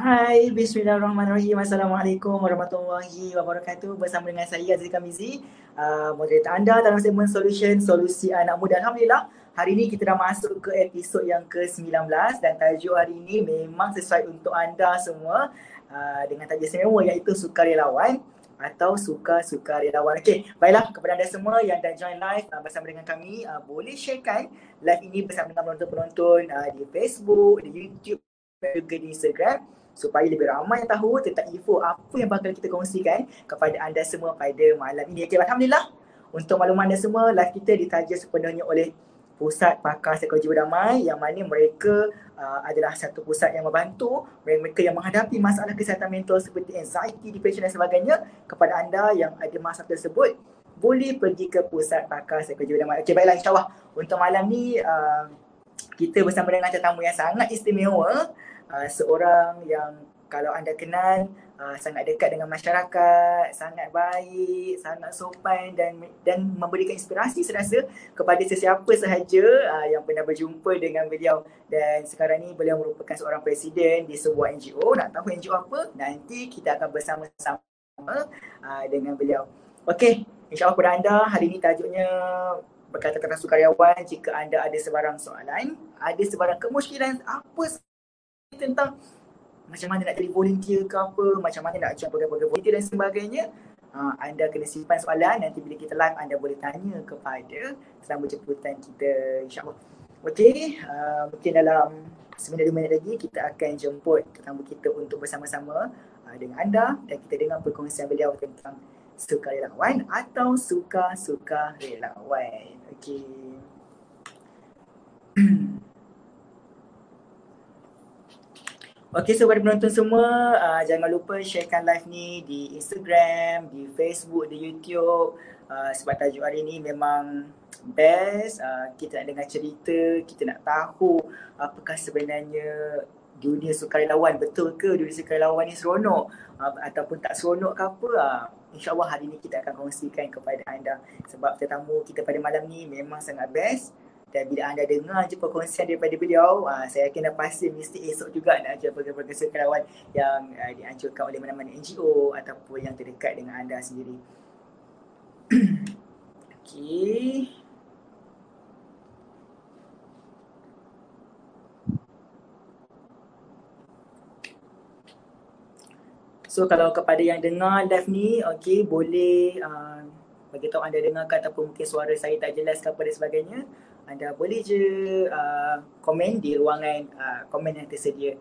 Hai, Bismillahirrahmanirrahim. Assalamualaikum warahmatullahi wabarakatuh. Bersama dengan saya Aziz Kamizi, uh, moderator anda dalam segmen Solution, Solusi Anak Muda. Alhamdulillah, hari ini kita dah masuk ke episod yang ke-19 dan tajuk hari ini memang sesuai untuk anda semua uh, dengan tajuk istimewa iaitu Sukarelawan atau suka-suka relawan. Okey, baiklah kepada anda semua yang dah join live uh, bersama dengan kami, uh, boleh sharekan live ini bersama dengan penonton-penonton uh, di Facebook, di YouTube juga di Instagram supaya lebih ramai yang tahu tentang info apa yang bakal kita kongsikan kepada anda semua pada malam ini. Okay, Alhamdulillah untuk makluman anda semua live kita ditaja sepenuhnya oleh Pusat Pakar Psikologi Berdamai yang mana mereka uh, adalah satu pusat yang membantu mereka yang menghadapi masalah kesihatan mental seperti anxiety, depression dan sebagainya kepada anda yang ada masalah tersebut boleh pergi ke Pusat Pakar Psikologi Berdamai. Okey baiklah insyaAllah untuk malam ni uh, kita bersama dengan tetamu yang sangat istimewa uh, seorang yang kalau anda kenal uh, sangat dekat dengan masyarakat, sangat baik, sangat sopan dan dan memberikan inspirasi serasa kepada sesiapa sahaja uh, yang pernah berjumpa dengan beliau dan sekarang ni beliau merupakan seorang presiden di sebuah NGO. Nak tahu NGO apa? Nanti kita akan bersama-sama uh, dengan beliau. Okey, insyaAllah kepada anda hari ini tajuknya berkata tentang sukaryawan jika anda ada sebarang soalan, ada sebarang kemusykilan apa tentang macam mana nak jadi volunteer ke apa, macam mana nak join program-program volunteer dan sebagainya. Uh, anda kena simpan soalan, nanti bila kita live anda boleh tanya kepada selama jemputan kita insyaAllah. Okey, uh, mungkin dalam seminit dua minit lagi kita akan jemput tetamu kita untuk bersama-sama uh, dengan anda dan kita dengar perkongsian beliau tentang suka relawan atau suka-suka relawan. Okey. Okey, so kepada penonton semua, uh, jangan lupa sharekan live ni di Instagram, di Facebook, di YouTube. Uh, sebab tajuk hari ni memang best. Uh, kita nak dengar cerita, kita nak tahu apakah sebenarnya dunia sukarelawan. Betul ke dunia sukarelawan ni seronok uh, ataupun tak seronok ke apa. Uh, InsyaAllah hari ni kita akan kongsikan kepada anda. Sebab tetamu kita pada malam ni memang sangat best dan bila anda dengar je perkongsian daripada beliau, uh, saya yakin dah pasti mesti esok juga nak ajar program-program yang uh, dianjurkan oleh mana-mana NGO ataupun yang terdekat dengan anda sendiri. Okey. So kalau kepada yang dengar live ni, okey boleh uh, bagi tahu anda dengar ataupun mungkin suara saya tak jelas ke apa dan sebagainya anda boleh je uh, komen di ruangan uh, komen yang tersedia.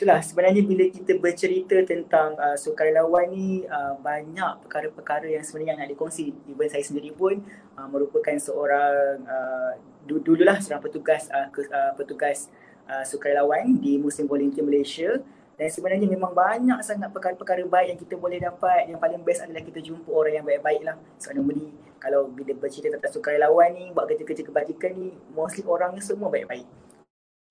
Itulah sebenarnya bila kita bercerita tentang uh, sukarelawan ni uh, banyak perkara-perkara yang sebenarnya nak dikongsi. Even saya sendiri pun uh, merupakan seorang uh, dululah seorang petugas uh, ke, uh, petugas uh, sukarelawan di Muslim Volunteer Malaysia dan sebenarnya memang banyak sangat perkara-perkara baik yang kita boleh dapat. Yang paling best adalah kita jumpa orang yang baik-baik lah. So normally kalau bila bercerita tentang sukarelawan ni, buat kerja-kerja kebajikan ni, mostly orang ni semua baik-baik.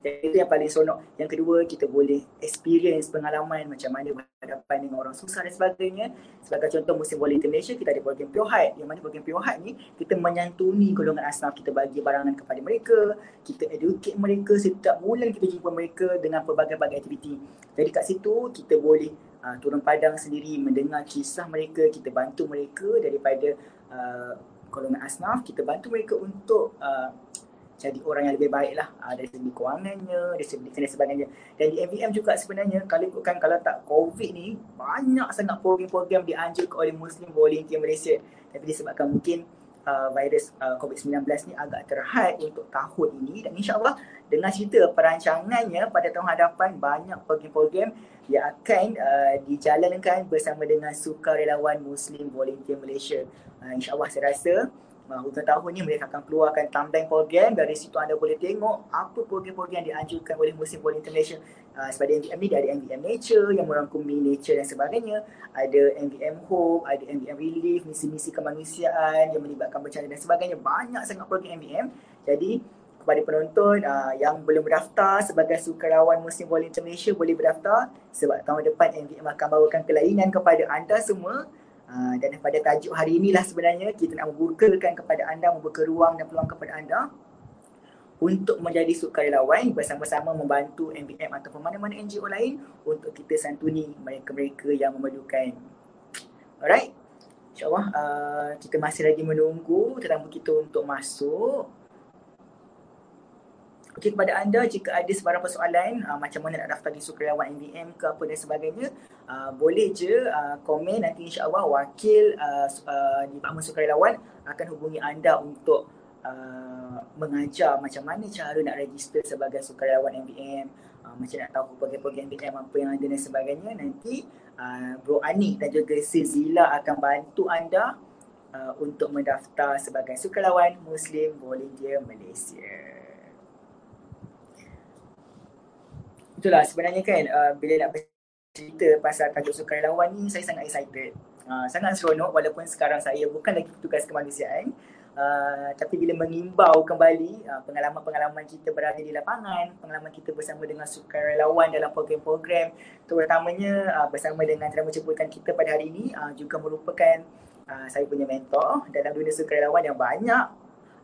Dan itu yang paling seronok. Yang kedua, kita boleh experience pengalaman macam mana berhadapan dengan orang susah dan sebagainya. Sebagai contoh musim bola Malaysia, kita ada program Heart. Yang mana program Heart ni, kita menyantuni golongan asnaf. Kita bagi barangan kepada mereka. Kita educate mereka. Setiap bulan kita jumpa mereka dengan pelbagai-bagai aktiviti. Jadi kat situ, kita boleh uh, turun padang sendiri, mendengar kisah mereka. Kita bantu mereka daripada uh, golongan asnaf. Kita bantu mereka untuk uh, jadi orang yang lebih baik lah uh, dari segi kewangannya, dari segi dan sebagainya. Dan di MVM juga sebenarnya kalau ikutkan kalau tak COVID ni banyak sangat program-program dianjurkan oleh Muslim Volunteer Malaysia. Tapi disebabkan mungkin uh, virus uh, COVID-19 ni agak terhad untuk tahun ini dan insyaAllah dengan cerita perancangannya pada tahun hadapan banyak program-program yang akan uh, dijalankan bersama dengan Sukarelawan Muslim Volunteer Malaysia. Uh, InsyaAllah saya rasa uh, hujung tahun ni mereka akan keluarkan timeline program. Dari situ anda boleh tengok apa program-program yang dianjurkan oleh Muslim Volunteer Malaysia uh, sebagai MVM ni ada MVM Nature yang merangkumi nature dan sebagainya. Ada MVM Hope, ada MVM Relief, misi-misi kemanusiaan yang melibatkan bencana dan sebagainya. Banyak sangat program MVM jadi kepada penonton uh, yang belum berdaftar sebagai sukarelawan Muslim Volunteer Malaysia boleh berdaftar sebab tahun depan MVM akan bawakan kelainan kepada anda semua Uh, dan pada tajuk hari inilah sebenarnya kita nak membukakan kepada anda, membuka ruang dan peluang kepada anda untuk menjadi sukarelawan bersama-sama membantu MBM ataupun mana-mana NGO lain untuk kita santuni mereka-mereka yang memerlukan. Alright. InsyaAllah uh, kita masih lagi menunggu tetamu kita untuk masuk. Okey kepada anda jika ada sebarang persoalan uh, macam mana nak daftar di sukarelawan MBM ke apa dan sebagainya uh, boleh je uh, komen. Nanti insyaAllah wakil uh, uh, di Departemen Sukarelawan akan hubungi anda untuk uh, mengajar macam mana cara nak register sebagai sukarelawan MBM uh, macam nak tahu program-program MBM apa yang ada dan sebagainya. Nanti uh, Bro Anik dan juga Zila akan bantu anda uh, untuk mendaftar sebagai sukarelawan Muslim Volunteer Malaysia. itulah sebenarnya kan uh, bila nak cerita pasal tajuk sukarelawan ni saya sangat excited. Uh, sangat seronok walaupun sekarang saya bukan lagi petugas kemanusiaan uh, tapi bila mengimbau kembali uh, pengalaman-pengalaman kita berada di lapangan, pengalaman kita bersama dengan sukarelawan dalam program-program terutamanya uh, bersama dengan tetamu jemputan kita pada hari ini uh, juga merupakan uh, saya punya mentor dalam dunia sukarelawan yang banyak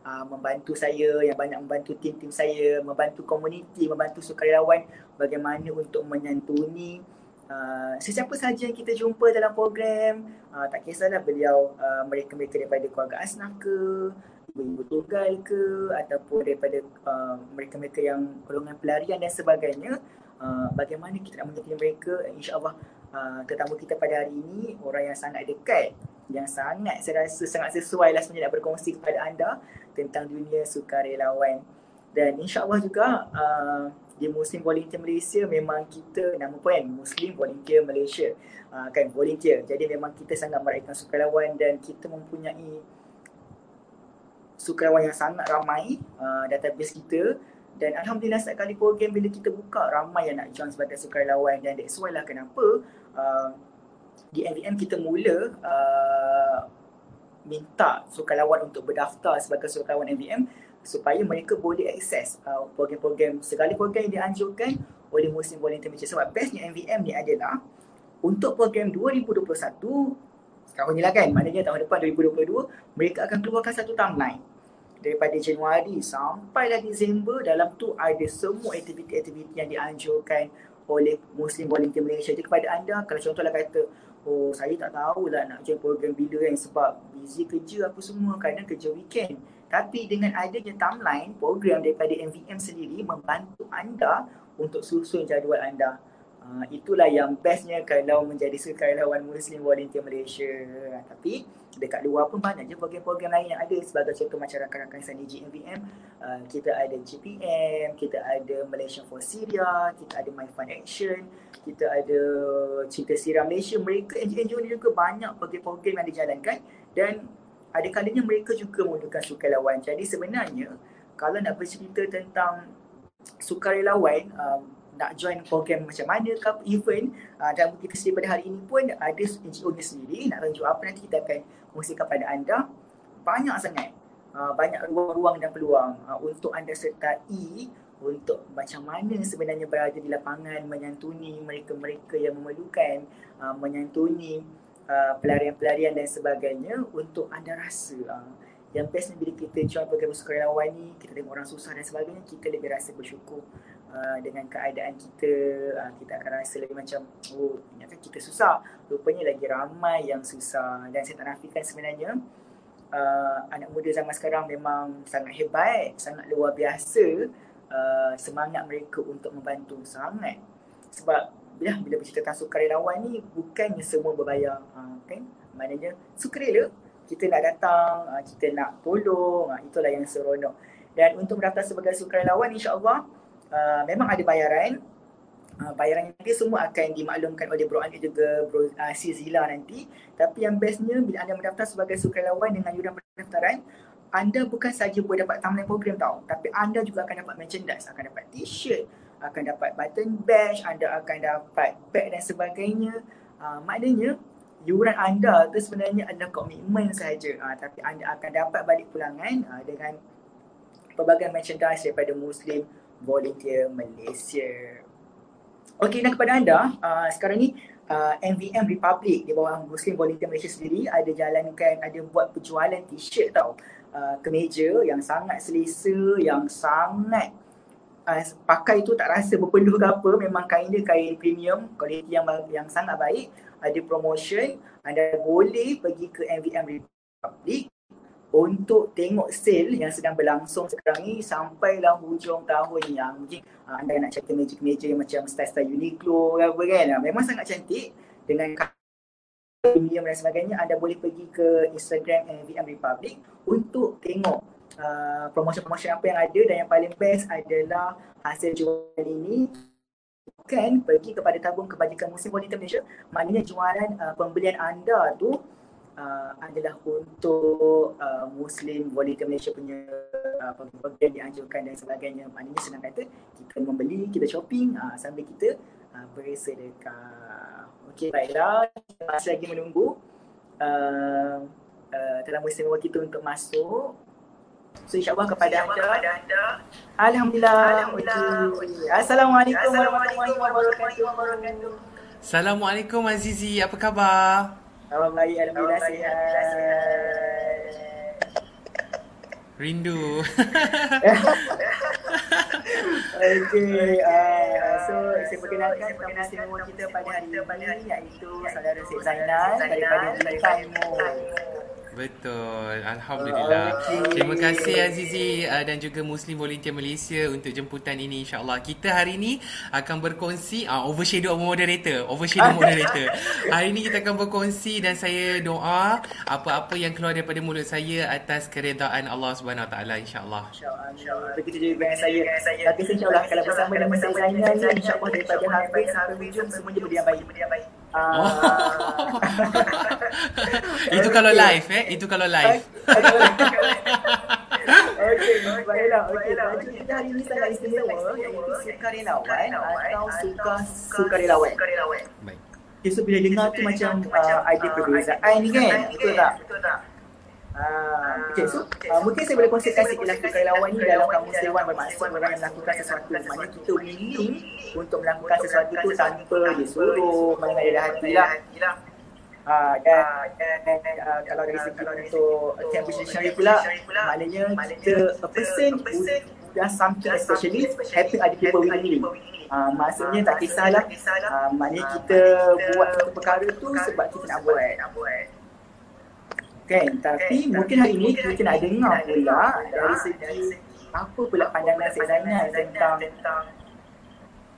uh, membantu saya, yang banyak membantu tim-tim saya, membantu komuniti, membantu sukarelawan bagaimana untuk menyantuni uh, sesiapa sahaja yang kita jumpa dalam program. Uh, tak kisahlah beliau uh, mereka-mereka daripada keluarga asnaf ke, ibu-ibu tunggal ke ataupun daripada uh, mereka-mereka yang golongan pelarian dan sebagainya. Uh, bagaimana kita nak menyantuni mereka, insyaAllah uh, tetamu kita pada hari ini orang yang sangat dekat yang sangat saya rasa sangat sesuai lah sebenarnya nak berkongsi kepada anda tentang dunia sukarelawan dan insyaAllah juga uh, di Muslim Volunteer Malaysia memang kita nama pun kan? Muslim Volunteer Malaysia. Uh, kan? Volunteer. Jadi memang kita sangat meraihkan sukarelawan dan kita mempunyai sukarelawan yang sangat ramai uh, database kita. Dan Alhamdulillah setiap kali program bila kita buka ramai yang nak join sebagai sukarelawan. Dan that's why lah kenapa uh, di NVM kita mula uh, minta sukarelawan untuk berdaftar sebagai sukarelawan NVM supaya mereka boleh akses uh, program-program segala program yang dianjurkan oleh Muslim Volunteer Malaysia sebab bestnya NVM ni adalah untuk program 2021 tahun ni lah kan maknanya tahun depan 2022 mereka akan keluarkan satu timeline daripada Januari sampai dah Disember dalam tu ada semua aktiviti-aktiviti yang dianjurkan oleh Muslim Volunteer Malaysia. Jadi kepada anda kalau contohlah kata oh saya tak tahu lah nak join program bila kan sebab busy kerja apa semua kadang kerja weekend. Tapi dengan adanya timeline, program daripada MVM sendiri membantu anda untuk susun jadual anda. Uh, itulah yang bestnya kalau menjadi sukarelawan Muslim Volunteer Malaysia. Uh, tapi dekat luar pun banyak je program-program lain yang ada sebagai contoh macam rakan-rakan Saniji MVM. Uh, kita ada GPM, kita ada Malaysia for Syria, kita ada My Fund Action, kita ada Cinta Siram Malaysia. Mereka NGO-NGO ni juga banyak program-program yang dijalankan dan ada kalinya mereka juga membutuhkan sukarelawan. Jadi sebenarnya kalau nak bercerita tentang sukarelawan, um, nak join program macam mana ke event uh, dan kita sendiri pada hari ini pun ada NGO nya sendiri. Nak tunjuk apa nanti kita akan kongsikan kepada anda. Banyak sangat. Uh, banyak ruang-ruang dan peluang uh, untuk anda sertai untuk macam mana sebenarnya berada di lapangan menyantuni mereka-mereka yang memerlukan uh, menyantuni uh, pelarian-pelarian dan sebagainya untuk anda rasa uh, yang best bila kita join program sukarelawan ni kita tengok orang susah dan sebagainya kita lebih rasa bersyukur Uh, dengan keadaan kita uh, kita akan rasa lagi macam oh ternyata kita susah. Rupanya lagi ramai yang susah. Dan saya tak nafikan sebenarnya uh, anak muda zaman sekarang memang sangat hebat sangat luar biasa uh, semangat mereka untuk membantu sangat. Sebab bila bila bercerita tentang sukarelawan ni bukannya semua berbayar uh, kan? Maknanya sukarela kita nak datang kita nak tolong itulah yang seronok. Dan untuk mendaftar sebagai sukarelawan insyaallah uh, memang ada bayaran. Uh, bayaran nanti semua akan dimaklumkan oleh Bro Andi juga Bro uh, Zila nanti. Tapi yang bestnya bila anda mendaftar sebagai sukarelawan dengan yuran pendaftaran, anda bukan saja boleh dapat timeline program tau. Tapi anda juga akan dapat merchandise, akan dapat t-shirt, akan dapat button badge, anda akan dapat bag dan sebagainya. Uh, maknanya yuran anda tu sebenarnya adalah komitmen sahaja. Uh, tapi anda akan dapat balik pulangan uh, dengan pelbagai merchandise daripada Muslim volunteer Malaysia. Okey dan kepada anda uh, sekarang ni uh, MVM Republic di bawah Muslim Volunteer Malaysia sendiri ada jalankan ada buat penjualan t-shirt tau. Uh, kemeja yang sangat selesa yang sangat uh, pakai tu tak rasa berpeluh ke apa memang kain dia kain premium kualiti yang yang sangat baik. Ada promotion anda boleh pergi ke MVM Republic untuk tengok sale yang sedang berlangsung sekarang ni sampailah hujung tahun yang mungkin uh, anda nak cari kemeja-kemeja yang macam style-style Uniqlo apa kan? Uh, memang sangat cantik dengan premium dan sebagainya. Anda boleh pergi ke Instagram MVM Republic untuk tengok uh, promotion-promotion apa yang ada dan yang paling best adalah hasil jualan ini. Bukan pergi kepada tabung kebajikan musim volunteer Malaysia maknanya jualan uh, pembelian anda tu uh, adalah untuk uh, Muslim Volunteer Malaysia punya uh, pembelian dianjurkan dan sebagainya. Maknanya senang kata kita membeli, kita shopping uh, sambil kita uh, beri sedekah. Okey baiklah, kita masih lagi menunggu uh, uh, dalam musim kita untuk masuk. So insyaAllah kepada, anda. kepada anda. Alhamdulillah. Alhamdulillah. Okay. Assalamualaikum warahmatullahi wabarakatuh. Assalamualaikum Azizi, apa khabar? Abang baik Alhamdulillah sihat. Rindu. Okay uh, So saya perkenalkan Tamu semua kita pada hari ini Iaitu saudara Syed Zainal Daripada Dikaimo Betul. Alhamdulillah. Okay. Terima kasih Azizi uh, dan juga Muslim Volunteer Malaysia untuk jemputan ini insya-Allah. Kita hari ini akan berkongsi uh, overshadow moderator, overshadow moderator. hari ini kita akan berkongsi dan saya doa apa-apa yang keluar daripada mulut saya atas keredaan Allah Subhanahu Wa Taala insya-Allah. Insya-Allah. Begitu juga dengan saya. Tapi insya-Allah kalau bersama dengan saya insya-Allah daripada habis sampai hujung semuanya berdiam. Berdiam baik. Oh. itu kalau live eh, itu kalau live. Okey, baiklah. Okey, baju kita hari ini sangat istimewa iaitu sukarelawan atau suka sukarelawan. Baik. Okay, so bila dengar tu macam uh, idea perbezaan ni kan? Betul tak? Betul tak? Ah, okay, so uh, mungkin saya boleh kongsikan sikit lah sukarelawan ni dalam kamus Dewan bermaksud orang yang melakukan sesuatu mana kita willing untuk melakukan sesuatu tu tanpa disuruh mana ada hati lah. Uh, dan, dan uh, kalau dari segi untuk campus dictionary pula maknanya kita a person who does something especially happy ada people willing. Uh, maksudnya tak kisahlah. uh, maknanya kita buat satu perkara tu sebab kita nak buat kan tapi mungkin hari ini kita nak dengar pula dari segi apa pula pandangan Syed Zainal tentang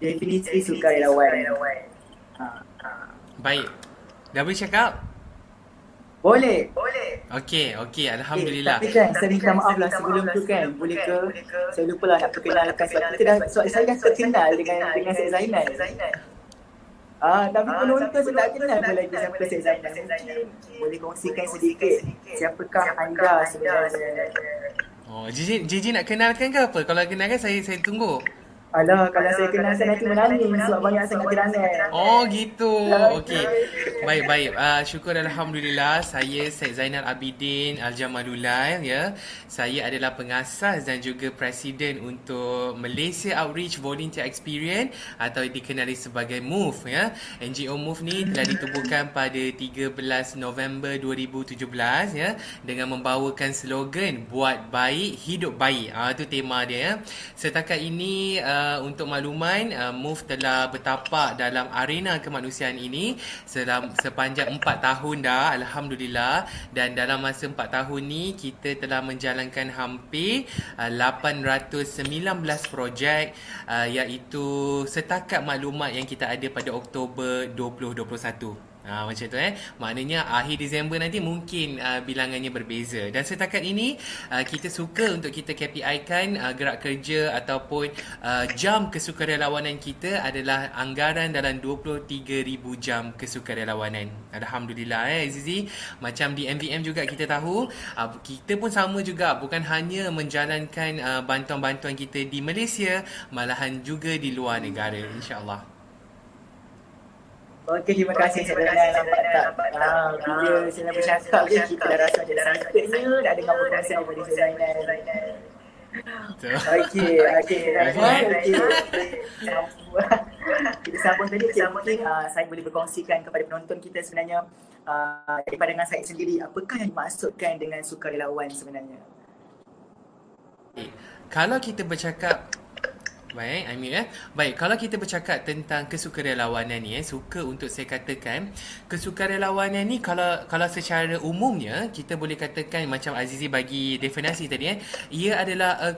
definisi sukarelawan ha. baik dah boleh cakap boleh. Boleh. Okey, okey. Alhamdulillah. Okay, tapi kan, saya minta maaf lah sebelum tu kan. Boleh ke, saya lupa lah nak perkenalkan sebab kita dah, so, saya dah terkenal dengan dengan Syed Zainal. Ah, tapi ah, penonton saya tak kenal pun lagi siapa Syed Zainal. Mungkin boleh kongsikan sedikit siapakah anda sebenarnya. Oh, Jiji, Jiji nak kenalkan ke apa? Kalau kenalkan saya saya tunggu. Alah, kalau saya kenal saya nanti menangis sebab banyak sangat gerangan. Oh, gitu. Okey. Baik, baik. Uh, syukur Alhamdulillah. Saya Syed Zainal Abidin Al-Jamalullah. Ya. Saya adalah pengasas dan juga presiden untuk Malaysia Outreach Volunteer Experience atau dikenali sebagai MOVE. Ya. NGO MOVE ni telah ditubuhkan pada 13 November 2017 ya, dengan membawakan slogan Buat Baik, Hidup Baik. Ah, uh, Itu tema dia. Ya. Setakat ini... Uh, Uh, untuk makluman uh, MOVE telah bertapak dalam arena kemanusiaan ini selama sepanjang 4 tahun dah alhamdulillah. Dan dalam masa 4 tahun ni kita telah menjalankan hampir uh, 819 projek uh, iaitu setakat maklumat yang kita ada pada Oktober 2021 Ha, macam tu eh. Maknanya akhir Disember nanti mungkin uh, bilangannya berbeza. Dan setakat ini uh, kita suka untuk kita KPI kan uh, gerak kerja ataupun uh, jam kesukarelawanan kita adalah anggaran dalam 23,000 jam kesukarelawanan. Alhamdulillah eh Zizi. Macam di MVM juga kita tahu uh, kita pun sama juga bukan hanya menjalankan uh, bantuan-bantuan kita di Malaysia malahan juga di luar negara insya-Allah. Okey, terima kasih saya dah nampak tak. Ah, bila saya nak bercakap je, kita dah rasa ada excitednya nak dengar perkongsian daripada saya Zainal. Okey, okey. Okey. kita sambung tadi okay, mungkin uh, saya boleh berkongsikan kepada penonton kita sebenarnya uh, daripada dengan saya sendiri apakah yang dimaksudkan dengan sukarelawan sebenarnya kalau kita bercakap Baik, Amir eh. Baik, kalau kita bercakap tentang kesukarelawanan ni eh, suka untuk saya katakan, kesukarelawanan ni kalau kalau secara umumnya kita boleh katakan macam Azizi bagi definisi tadi eh, ia adalah uh,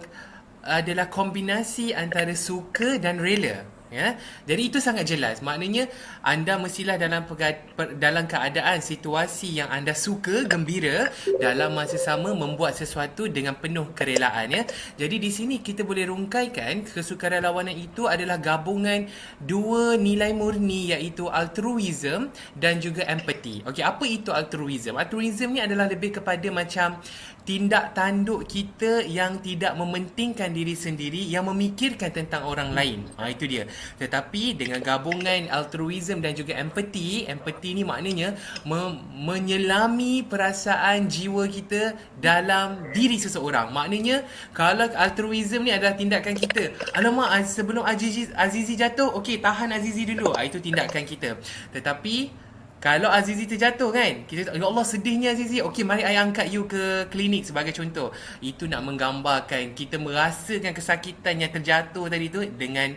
adalah kombinasi antara suka dan rela ya? Jadi itu sangat jelas. Maknanya anda mestilah dalam pega- per, dalam keadaan situasi yang anda suka gembira dalam masa sama membuat sesuatu dengan penuh kerelaan ya? Jadi di sini kita boleh rungkaikan kesukarelawanan itu adalah gabungan dua nilai murni iaitu altruism dan juga empathy. Okey apa itu altruism? Altruism ni adalah lebih kepada macam tindak tanduk kita yang tidak mementingkan diri sendiri yang memikirkan tentang orang lain. Ha, itu dia. Tetapi dengan gabungan altruism dan juga empathy, empathy ni maknanya me- menyelami perasaan jiwa kita dalam diri seseorang. Maknanya kalau altruism ni adalah tindakan kita. Alamak sebelum Azizi, Azizi jatuh, okey tahan Azizi dulu. Ha, itu tindakan kita. Tetapi kalau Azizi terjatuh kan kita ya Allah sedihnya Azizi. Okey mari ayah angkat you ke klinik sebagai contoh. Itu nak menggambarkan kita merasakan kesakitan yang terjatuh tadi tu dengan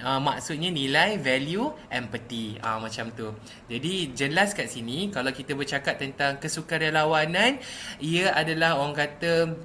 uh, maksudnya nilai value empathy. Uh, macam tu. Jadi jelas kat sini kalau kita bercakap tentang kesukarelawanan ia adalah orang kata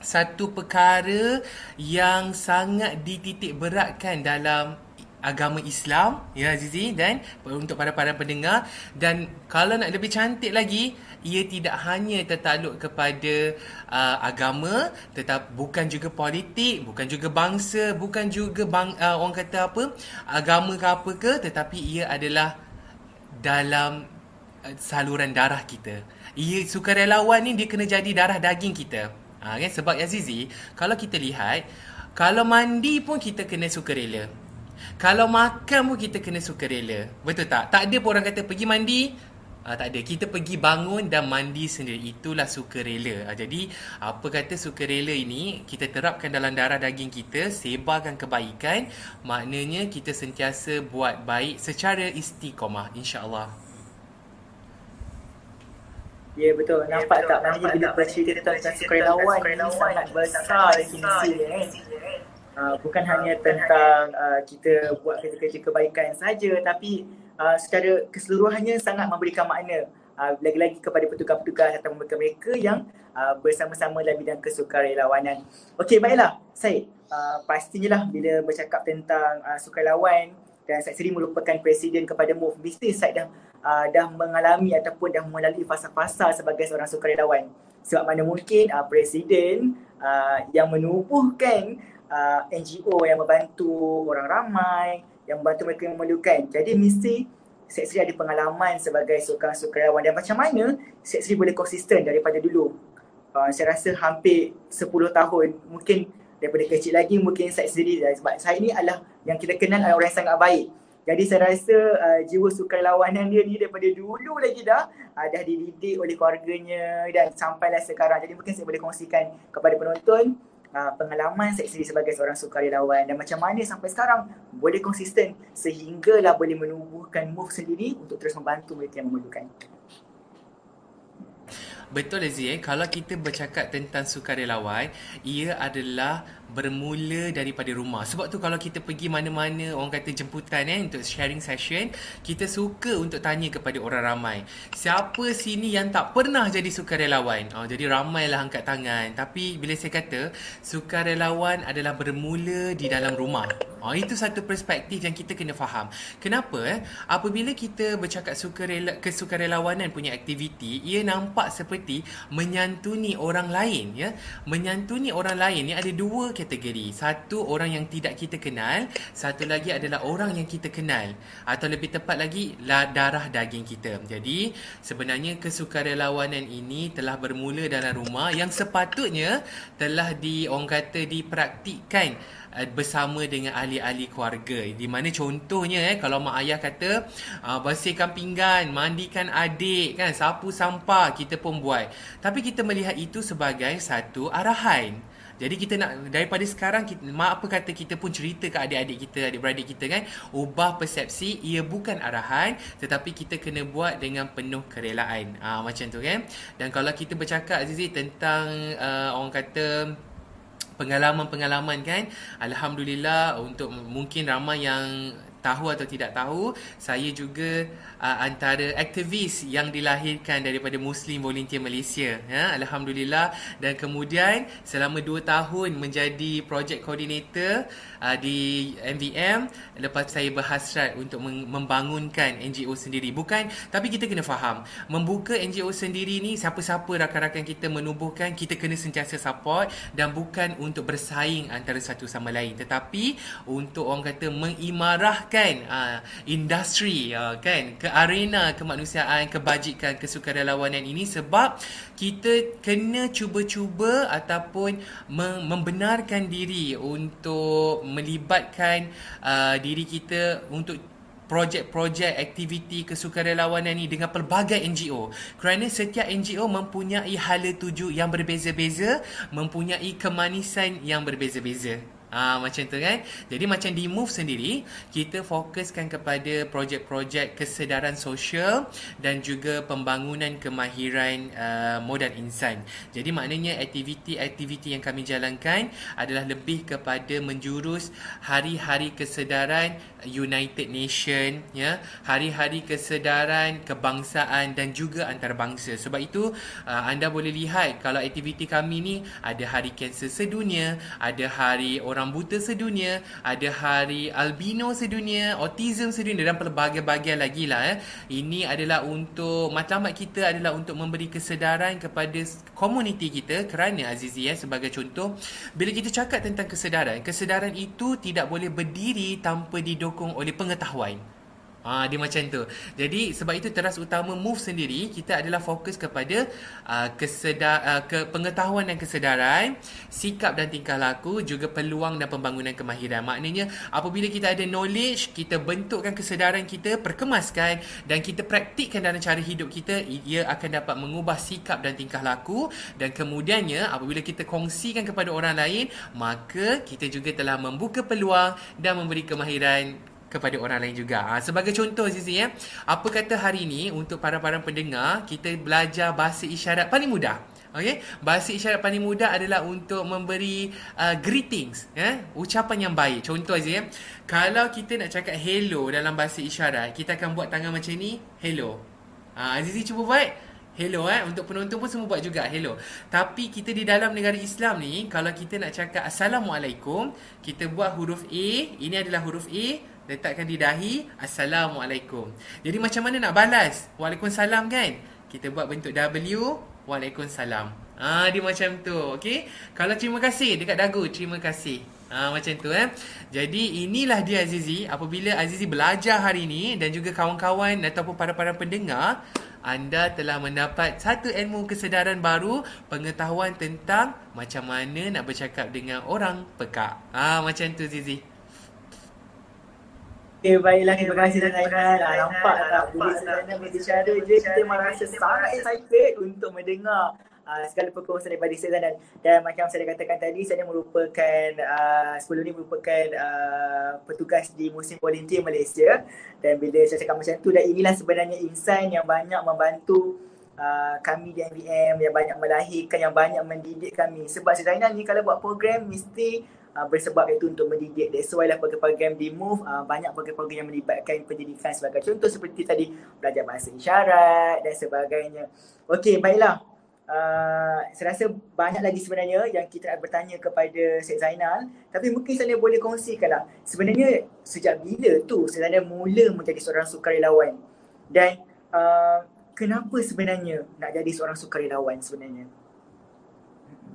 satu perkara yang sangat dititik beratkan dalam agama Islam ya Azizi dan untuk para para pendengar. Dan kalau nak lebih cantik lagi ia tidak hanya tertakluk kepada uh, agama tetap bukan juga politik bukan juga bangsa bukan juga bang, uh, orang kata apa agama ke apa ke tetapi ia adalah dalam uh, saluran darah kita. Ia sukarelawan ni dia kena jadi darah daging kita. Ha, kan sebab Azizi kalau kita lihat kalau mandi pun kita kena sukarela kalau makan pun kita kena sukarela. Betul tak? Tak ada pun orang kata pergi mandi. Uh, tak ada. Kita pergi bangun dan mandi sendiri. Itulah sukarela. Uh, jadi, apa kata sukarela ini, kita terapkan dalam darah daging kita, sebarkan kebaikan. Maknanya, kita sentiasa buat baik secara istiqomah. InsyaAllah. Ya yeah, betul. Nampak tak? Nampak bila bercerita tentang sukarelawan ini sangat besar definisi eh. Uh, bukan hanya tentang uh, kita buat kerja-kerja kebaikan saja tapi uh, secara keseluruhannya sangat memberikan makna uh, lagi-lagi kepada petugas-petugas atau mereka-mereka yang uh, bersama-sama dalam bidang kesukarelawanan. Okey baiklah Syed, uh, pastinya lah bila bercakap tentang uh, sukarelawan dan Syed sendiri merupakan presiden kepada MOVE, mesti Syed dah, uh, dah mengalami ataupun dah melalui fasa-fasa sebagai seorang sukarelawan. Sebab mana mungkin uh, presiden uh, yang menubuhkan uh, NGO yang membantu orang ramai, yang membantu mereka yang memerlukan. Jadi mesti Seksri ada pengalaman sebagai seorang sukarelawan dan macam mana Seksri boleh konsisten daripada dulu. Uh, saya rasa hampir 10 tahun, mungkin daripada kecil lagi mungkin saya sendiri sebab saya ni adalah yang kita kenal adalah orang yang sangat baik. Jadi saya rasa uh, jiwa sukarelawanan dia ni daripada dulu lagi dah uh, dah dididik oleh keluarganya dan sampailah sekarang. Jadi mungkin saya boleh kongsikan kepada penonton uh, pengalaman sendiri sebagai seorang sukarelawan dan macam mana sampai sekarang boleh konsisten sehinggalah boleh menubuhkan move sendiri untuk terus membantu mereka yang memerlukan. Betul Aziz eh? Kalau kita bercakap tentang sukarelawan Ia adalah bermula daripada rumah. Sebab tu kalau kita pergi mana-mana Orang kata jemputan eh, Untuk sharing session Kita suka untuk tanya kepada orang ramai. Siapa sini yang tak pernah jadi sukarelawan? Oh, Jadi ramailah angkat tangan. Tapi bila saya kata Sukarelawan adalah bermula di dalam rumah. Oh, Itu satu perspektif yang kita kena faham. Kenapa eh? Apabila kita bercakap sukarela, kesukarelawanan punya aktiviti Ia nampak seperti menyantuni orang lain ya. Menyantuni orang lain. Ni ada dua kategori satu orang yang tidak kita kenal satu lagi adalah orang yang kita kenal atau lebih tepat lagi darah daging kita jadi sebenarnya kesukarelawanan ini telah bermula dalam rumah yang sepatutnya telah di orang kata dipraktikkan uh, bersama dengan ahli-ahli keluarga. Di mana contohnya eh kalau mak ayah kata uh, bersihkan pinggan, mandikan adik kan, sapu sampah kita pun buat. Tapi kita melihat itu sebagai satu arahan. Jadi kita nak daripada sekarang kita, mak apa kata kita pun cerita ke adik-adik kita, adik-beradik kita kan, ubah persepsi ia bukan arahan tetapi kita kena buat dengan penuh kerelaan. Ah macam tu kan. Dan kalau kita bercakap Azizi tentang uh, orang kata pengalaman-pengalaman kan alhamdulillah untuk mungkin ramai yang tahu atau tidak tahu saya juga uh, antara aktivis yang dilahirkan daripada Muslim Volunteer Malaysia ya alhamdulillah. Dan kemudian selama 2 tahun menjadi project coordinator uh, di MVM lepas saya berhasrat untuk membangunkan NGO sendiri. Bukan tapi kita kena faham membuka NGO sendiri ni siapa-siapa rakan-rakan kita menubuhkan kita kena sentiasa support dan bukan untuk bersaing antara satu sama lain. Tetapi untuk orang kata mengimarah kan uh, industri uh, kan ke arena kemanusiaan kebajikan kesukarelawanan ini sebab kita kena cuba-cuba ataupun membenarkan diri untuk melibatkan uh, diri kita untuk projek-projek aktiviti kesukarelawanan ini dengan pelbagai NGO kerana setiap NGO mempunyai hala tuju yang berbeza-beza mempunyai kemanisan yang berbeza-beza Ah macam tu kan. Jadi macam di Move sendiri, kita fokuskan kepada projek-projek kesedaran sosial dan juga pembangunan kemahiran uh, modal insan. Jadi maknanya aktiviti-aktiviti yang kami jalankan adalah lebih kepada menjurus hari-hari kesedaran United Nation ya, hari-hari kesedaran kebangsaan dan juga antarabangsa. Sebab itu uh, anda boleh lihat kalau aktiviti kami ni ada hari kanser sedunia, ada hari orang orang buta sedunia, ada hari albino sedunia, autism sedunia dan pelbagai bagian lagi lah. Eh. Ini adalah untuk matlamat kita adalah untuk memberi kesedaran kepada komuniti kita kerana Azizi ya sebagai contoh bila kita cakap tentang kesedaran, kesedaran itu tidak boleh berdiri tanpa didukung oleh pengetahuan. Ah dia macam tu. Jadi sebab itu teras utama move sendiri kita adalah fokus kepada uh, kesedar uh, ke pengetahuan dan kesedaran, sikap dan tingkah laku juga peluang dan pembangunan kemahiran. Maknanya apabila kita ada knowledge, kita bentukkan kesedaran kita, perkemaskan dan kita praktikkan dalam cara hidup kita, ia akan dapat mengubah sikap dan tingkah laku dan kemudiannya apabila kita kongsikan kepada orang lain, maka kita juga telah membuka peluang dan memberi kemahiran kepada orang lain juga. Ha, sebagai contoh Zizi ya, apa kata hari ini untuk para-para pendengar kita belajar bahasa isyarat paling mudah. Okey, bahasa isyarat paling mudah adalah untuk memberi uh, greetings, ya, ucapan yang baik. Contoh aja ya. Kalau kita nak cakap hello dalam bahasa isyarat, kita akan buat tangan macam ni, hello. Ah, ha, Azizi cuba buat. Hello eh untuk penonton pun semua buat juga hello. Tapi kita di dalam negara Islam ni kalau kita nak cakap assalamualaikum, kita buat huruf A, ini adalah huruf A, letakkan di dahi Assalamualaikum. Jadi macam mana nak balas? Waalaikumsalam kan? Kita buat bentuk W Waalaikumsalam. Ah dia macam tu okey? Kalau terima kasih dekat dagu terima kasih. Ah macam tu eh? Jadi inilah dia Azizi. Apabila Azizi belajar hari ini dan juga kawan-kawan ataupun para-para pendengar anda telah mendapat satu ilmu kesedaran baru pengetahuan tentang macam mana nak bercakap dengan orang pekak. Ah macam tu Azizi Okay, baiklah. Terima kasih dan Zainal. Ah, nampak tak? Bila sebenarnya berbicara je, kita merasa sangat excited untuk mendengar uh, segala perkongsian daripada saya dan, dan macam saya katakan tadi, saya merupakan, uh, sebelum ni merupakan uh, petugas di Musim Volunteer Malaysia. Dan bila saya cakap macam tu, dan inilah sebenarnya insan yang banyak membantu uh, kami di MVM, yang banyak melahirkan, yang banyak mendidik kami. Sebab Zainal ni kalau buat program, mesti uh, bersebab itu untuk mendidik. That's why lah program-program di MOVE uh, banyak program-program yang melibatkan pendidikan sebagai contoh seperti tadi belajar bahasa isyarat dan sebagainya. Okey, baiklah. Uh, saya rasa banyak lagi sebenarnya yang kita nak bertanya kepada Syed Zainal tapi mungkin saya boleh kongsikan lah sebenarnya sejak bila tu sebenarnya mula menjadi seorang sukarelawan dan uh, kenapa sebenarnya nak jadi seorang sukarelawan sebenarnya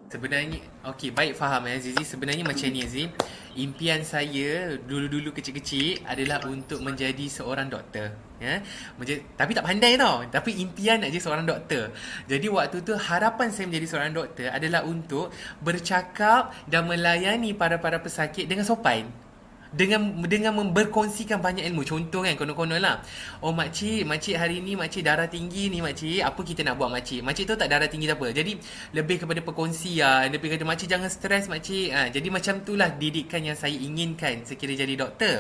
Sebenarnya Okey baik faham ya Zizi Sebenarnya macam ni Zizi Impian saya Dulu-dulu kecil-kecil Adalah untuk menjadi seorang doktor ya. Menjadi, Tapi tak pandai tau. Tapi impian nak jadi seorang doktor. Jadi waktu tu Harapan saya menjadi seorang doktor Adalah untuk Bercakap Dan melayani para-para pesakit Dengan sopan dengan dengan berkongsikan banyak ilmu. Contoh kan konon-konon lah. Oh makcik, makcik hari ni makcik darah tinggi ni makcik. Apa kita nak buat makcik? Makcik tu tak darah tinggi tak apa. Jadi lebih kepada perkongsian. Lebih kepada makcik jangan stres makcik. Ha, jadi macam itulah didikan yang saya inginkan sekiranya jadi doktor.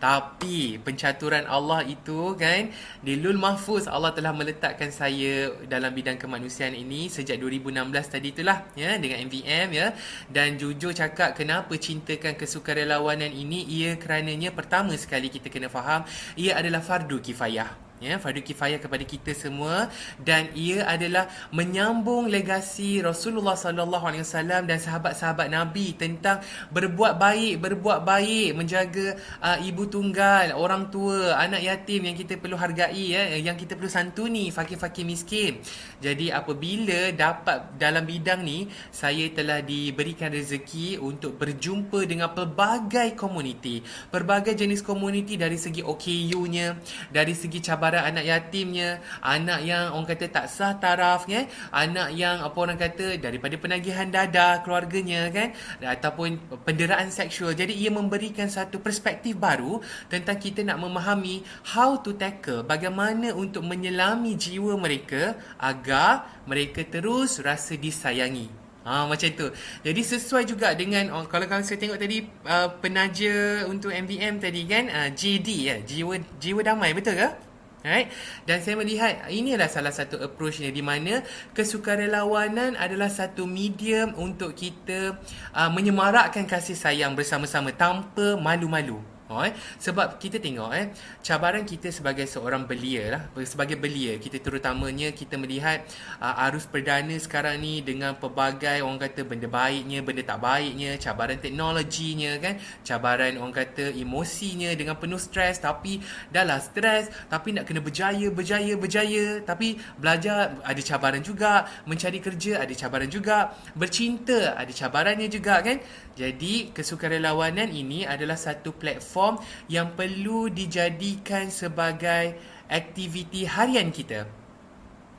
Tapi pencaturan Allah itu kan di Lul Mahfuz Allah telah meletakkan saya dalam bidang kemanusiaan ini sejak 2016 tadi itulah ya dengan MVM ya. Dan jujur cakap kenapa cintakan kesukarelawanan ini ia kerananya pertama sekali kita kena faham ia adalah fardu kifayah ya fardu kifayah kepada kita semua. Dan ia adalah menyambung legasi Rasulullah sallallahu alaihi wasallam dan sahabat-sahabat Nabi tentang berbuat baik berbuat baik menjaga uh, ibu tunggal orang tua anak yatim yang kita perlu hargai ya yang kita perlu santuni fakir-fakir miskin. Jadi apabila dapat dalam bidang ni saya telah diberikan rezeki untuk berjumpa dengan pelbagai komuniti. Pelbagai jenis komuniti dari segi OKU-nya dari segi cabaran cabaran anak yatimnya, anak yang orang kata tak sah tarafnya, anak yang apa orang kata daripada penagihan dada keluarganya kan ataupun penderaan seksual. Jadi ia memberikan satu perspektif baru tentang kita nak memahami how to tackle bagaimana untuk menyelami jiwa mereka agar mereka terus rasa disayangi. Ha, macam tu. Jadi sesuai juga dengan oh, kalau kalau saya tengok tadi uh, penaja untuk MVM tadi kan uh, JD ya, jiwa jiwa damai betul ke? Right? Dan saya melihat ini adalah salah satu approachnya di mana kesukarelawanan adalah satu medium untuk kita uh, menyemarakkan kasih sayang bersama-sama tanpa malu-malu. Oh, eh. Sebab kita tengok eh cabaran kita sebagai seorang belia lah sebagai belia kita terutamanya kita melihat uh, arus perdana sekarang ni dengan pelbagai orang kata benda baiknya benda tak baiknya cabaran teknologinya kan? Cabaran orang kata emosinya dengan penuh stres tapi dah lah stres tapi nak kena berjaya berjaya berjaya. Tapi belajar ada cabaran juga. Mencari kerja ada cabaran juga. Bercinta ada cabarannya juga kan jadi kesukarelawanan ini adalah satu platform yang perlu dijadikan sebagai aktiviti harian kita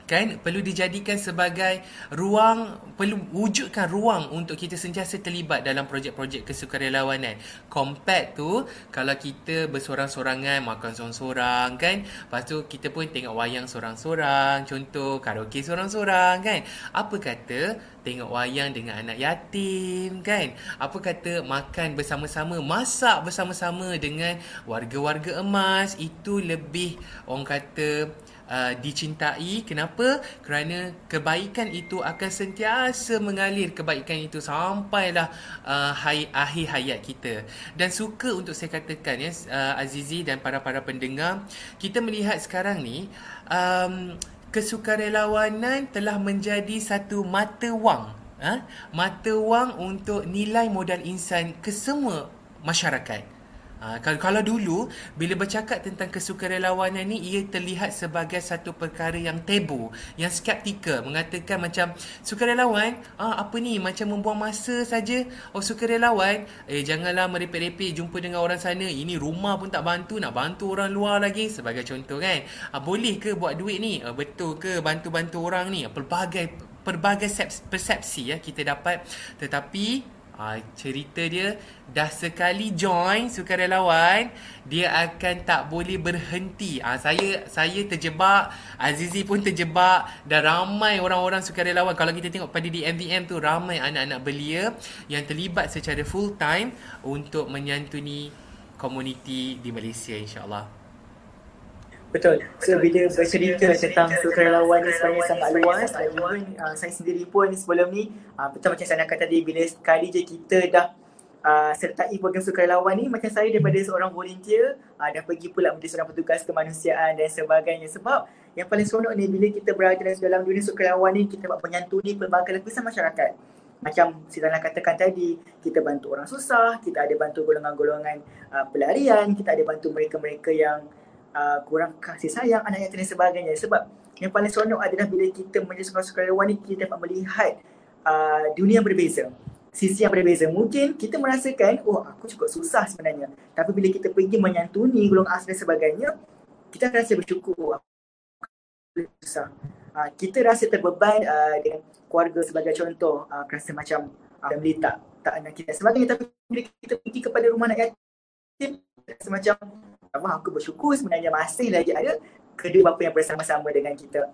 kan perlu dijadikan sebagai ruang perlu wujudkan ruang untuk kita sentiasa terlibat dalam projek-projek kesukarelawanan. Compact tu kalau kita bersorang-sorangan makan sorang-sorang kan lepas tu kita pun tengok wayang sorang-sorang contoh karaoke sorang-sorang kan. Apa kata tengok wayang dengan anak yatim kan? Apa kata makan bersama-sama masak bersama-sama dengan warga-warga emas? Itu lebih orang kata uh, dicintai. Kenapa? Kerana kebaikan itu akan sentiasa mengalir kebaikan itu sampailah uh, hai, akhir hayat kita. Dan suka untuk saya katakan ya uh, Azizi dan para-para pendengar, kita melihat sekarang ni um, kesukarelawanan telah menjadi satu mata wang. Ha? Mata wang untuk nilai modal insan ke semua masyarakat. Ha, kalau, dulu bila bercakap tentang kesukarelawanan ni ia terlihat sebagai satu perkara yang tabu, yang skeptikal, mengatakan macam sukarelawan, ah apa ni macam membuang masa saja. Oh sukarelawan, eh janganlah merepek-repek jumpa dengan orang sana. Ini rumah pun tak bantu, nak bantu orang luar lagi sebagai contoh kan. Ah boleh ke buat duit ni? Ah, betul ke bantu-bantu orang ni? Pelbagai pelbagai persepsi ya kita dapat tetapi Ha, cerita dia dah sekali join sukarelawan dia akan tak boleh berhenti. Ha, saya saya terjebak, Azizi pun terjebak dan ramai orang-orang sukarelawan kalau kita tengok pada di MVM tu ramai anak-anak belia yang terlibat secara full time untuk menyantuni komuniti di Malaysia insya-Allah. Betul. So bila bercerita tentang sukarelawan ni sebenarnya sangat luas. Dan even uh, saya sendiri pun sebelum ni uh, betul macam saya nak kata tadi bila sekali je kita dah uh, sertai program sukarelawan ni macam saya daripada seorang volunteer uh, dah pergi pula menjadi seorang petugas kemanusiaan dan sebagainya. Sebab yang paling seronok ni bila kita berada dalam dunia sukarelawan ni kita buat menyantuni pelbagai lapisan masyarakat. Macam Silana katakan tadi, kita bantu orang susah, kita ada bantu golongan-golongan uh, pelarian, kita ada bantu mereka-mereka yang uh, kurang kasih sayang anak yang dan sebagainya. Sebab yang paling seronok adalah bila kita menjadi seorang sukarelawan ni kita dapat melihat uh, dunia berbeza sisi yang berbeza. Mungkin kita merasakan oh aku cukup susah sebenarnya. Tapi bila kita pergi menyantuni golongan asli dan sebagainya kita rasa bersyukur. Susah. Uh, kita rasa terbeban uh, dengan keluarga sebagai contoh uh, rasa macam uh, family tak tak nak kita. Sebagainya. Tapi bila kita pergi kepada rumah anak yatim rasa macam apa aku bersyukur sebenarnya masih lagi ada kedua bapa yang bersama-sama dengan kita.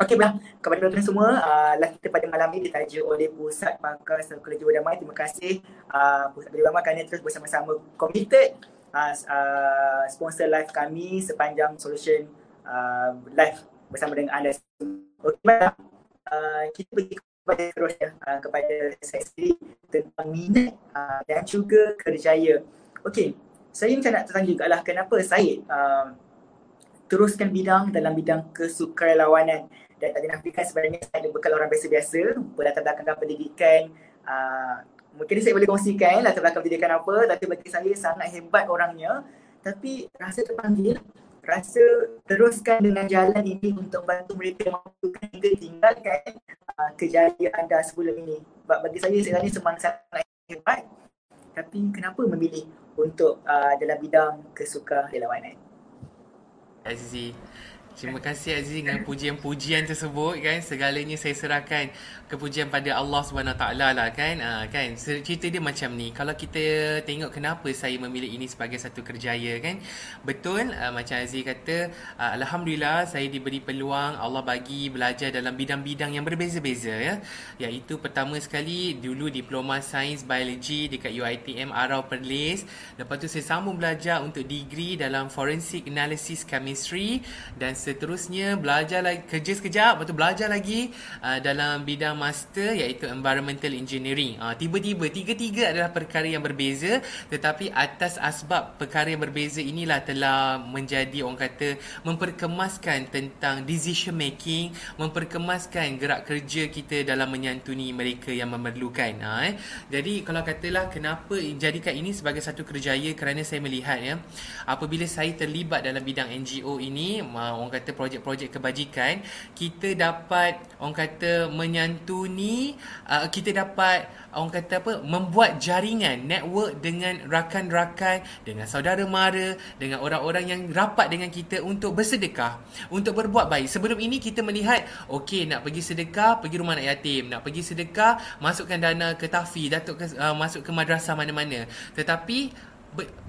Okey bah, kepada tuan-tuan semua, uh, kita pada malam ini ditaja oleh Pusat Pakar Sekolah Jiwa Damai. Terima kasih uh, Pusat Jiwa Damai kerana terus bersama-sama committed uh, uh, sponsor live kami sepanjang solution uh, live bersama dengan anda Okey bah, uh, kita pergi kepada terusnya uh, kepada saya sendiri tentang minat uh, dan juga kerjaya. Okey, saya macam nak tanya juga lah kenapa saya uh, teruskan bidang dalam bidang kesukarelawanan. Dan tak dinafikan sebenarnya saya ada bekal orang biasa-biasa berlatar belakang pendidikan uh, mungkin saya boleh kongsikan latar belakang pendidikan apa tapi bagi saya sangat hebat orangnya. Tapi rasa terpanggil rasa teruskan dengan jalan ini untuk bantu mereka mampukan hingga tinggalkan uh, kejayaan anda sebelum ini. Bagi saya sebenarnya semang sangat hebat tapi kenapa memilih untuk uh, dalam bidang kesuka relawanan. Terima kasih Azizi dengan pujian-pujian tersebut kan. Segalanya saya serahkan kepujian pada Allah Subhanahu taala lah kan? Uh, kan? Cerita dia macam ni. Kalau kita tengok kenapa saya memilih ini sebagai satu kerjaya kan? Betul uh, macam Aziz kata uh, alhamdulillah saya diberi peluang Allah bagi belajar dalam bidang-bidang yang berbeza-beza ya? Iaitu pertama sekali dulu diploma sains biologi dekat UiTM Arau Perlis. Lepas tu saya sambung belajar untuk degree dalam forensic analysis chemistry dan seterusnya belajar lagi kerja sekejap lepas tu belajar lagi uh, dalam bidang master iaitu environmental engineering. Uh, tiba-tiba tiga-tiga adalah perkara yang berbeza tetapi atas asbab perkara yang berbeza inilah telah menjadi orang kata memperkemaskan tentang decision making, memperkemaskan gerak kerja kita dalam menyantuni mereka yang memerlukan. Uh, eh. Jadi kalau katalah kenapa jadikan ini sebagai satu kerjaya kerana saya melihat ya apabila saya terlibat dalam bidang NGO ini orang kata projek-projek kebajikan kita dapat orang kata menyantuni uh, kita dapat orang kata apa membuat jaringan network dengan rakan-rakan dengan saudara mara dengan orang-orang yang rapat dengan kita untuk bersedekah untuk berbuat baik. Sebelum ini kita melihat okey nak pergi sedekah pergi rumah anak yatim. Nak pergi sedekah masukkan dana ke tafi datuk ke, uh, masuk ke madrasah mana-mana. Tetapi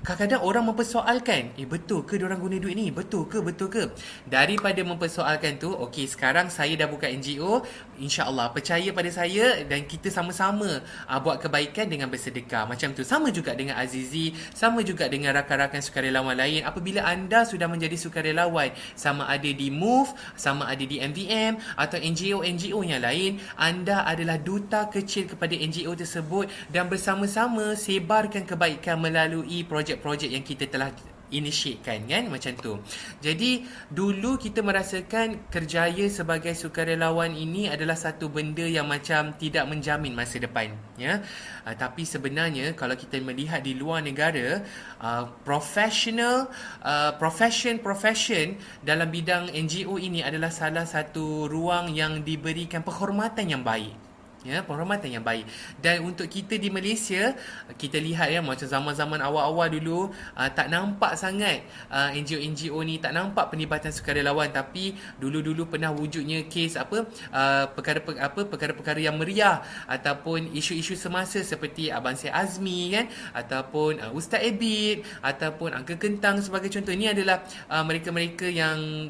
kadang-kadang orang mempersoalkan eh betul ke orang guna duit ni? Betul ke? Betul ke? Daripada mempersoalkan tu okey sekarang saya dah buka NGO insyaallah percaya pada saya dan kita sama-sama uh, buat kebaikan dengan bersedekah. Macam tu. Sama juga dengan Azizi sama juga dengan rakan-rakan sukarelawan lain. Apabila anda sudah menjadi sukarelawan sama ada di MOVE sama ada di MVM atau NGO-NGO yang lain anda adalah duta kecil kepada NGO tersebut dan bersama-sama sebarkan kebaikan melalui melalui projek-projek yang kita telah initiatekan kan macam tu. Jadi dulu kita merasakan kerjaya sebagai sukarelawan ini adalah satu benda yang macam tidak menjamin masa depan ya. Uh, tapi sebenarnya kalau kita melihat di luar negara uh, professional uh, profession profession dalam bidang NGO ini adalah salah satu ruang yang diberikan penghormatan yang baik ya penghormatan yang baik. Dan untuk kita di Malaysia kita lihat ya macam zaman-zaman awal-awal dulu uh, tak nampak sangat uh, NGO-NGO ni tak nampak penlibatan sukarelawan. Tapi dulu-dulu pernah wujudnya kes apa uh, perkara apa perkara-perkara yang meriah ataupun isu-isu semasa seperti abang Syed Azmi kan? Ataupun uh, Ustaz Ebit ataupun Angka Kentang sebagai contoh. Ini adalah uh, mereka-mereka yang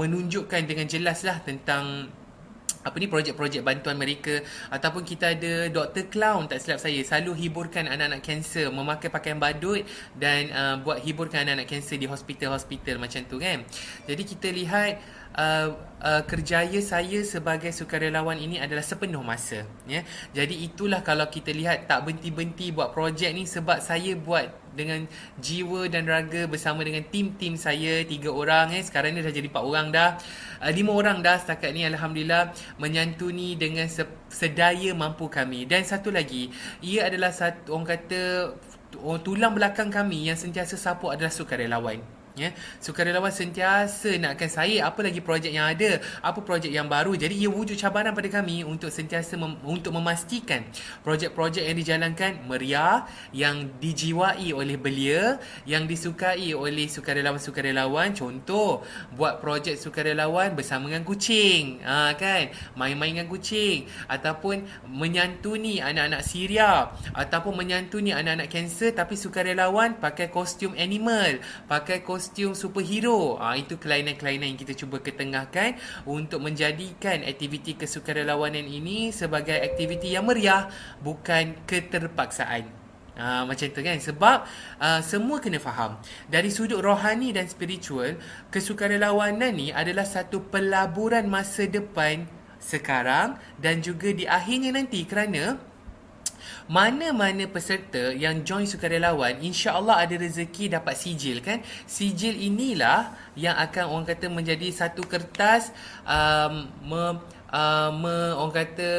menunjukkan dengan jelaslah tentang apa ni projek-projek bantuan mereka ataupun kita ada Dr. Clown tak silap saya selalu hiburkan anak-anak kanser memakai pakaian badut dan uh, buat hiburkan anak-anak kanser di hospital-hospital macam tu kan. Jadi kita lihat uh, uh, kerjaya saya sebagai sukarelawan ini adalah sepenuh masa ya. Jadi itulah kalau kita lihat tak berhenti-berhenti buat projek ni sebab saya buat dengan jiwa dan raga bersama dengan tim-tim saya tiga orang eh sekarang ni dah jadi empat orang dah uh, lima orang dah setakat ni alhamdulillah menyantuni dengan sedaya mampu kami. Dan satu lagi ia adalah satu orang kata tulang belakang kami yang sentiasa support adalah sukarelawan Ya, sukarelawan sentiasa nakkan saya apa lagi projek yang ada, apa projek yang baru. Jadi ia wujud cabaran pada kami untuk sentiasa mem- untuk memastikan projek-projek yang dijalankan meriah, yang dijiwai oleh belia, yang disukai oleh sukarelawan-sukarelawan. Contoh, buat projek sukarelawan bersama dengan kucing, ha, kan? Main-main dengan kucing ataupun menyantuni anak-anak Syria ataupun menyantuni anak-anak kanser tapi sukarelawan pakai kostum animal, pakai kostum kostum superhero. Ha, itu kelainan-kelainan yang kita cuba ketengahkan untuk menjadikan aktiviti kesukarelawanan ini sebagai aktiviti yang meriah bukan keterpaksaan. Ha, macam tu kan sebab uh, semua kena faham dari sudut rohani dan spiritual kesukarelawanan ni adalah satu pelaburan masa depan sekarang dan juga di akhirnya nanti kerana mana-mana peserta yang join sukarelawan insya-Allah ada rezeki dapat sijil kan? Sijil inilah yang akan orang kata menjadi satu kertas um, me, uh, me, orang kata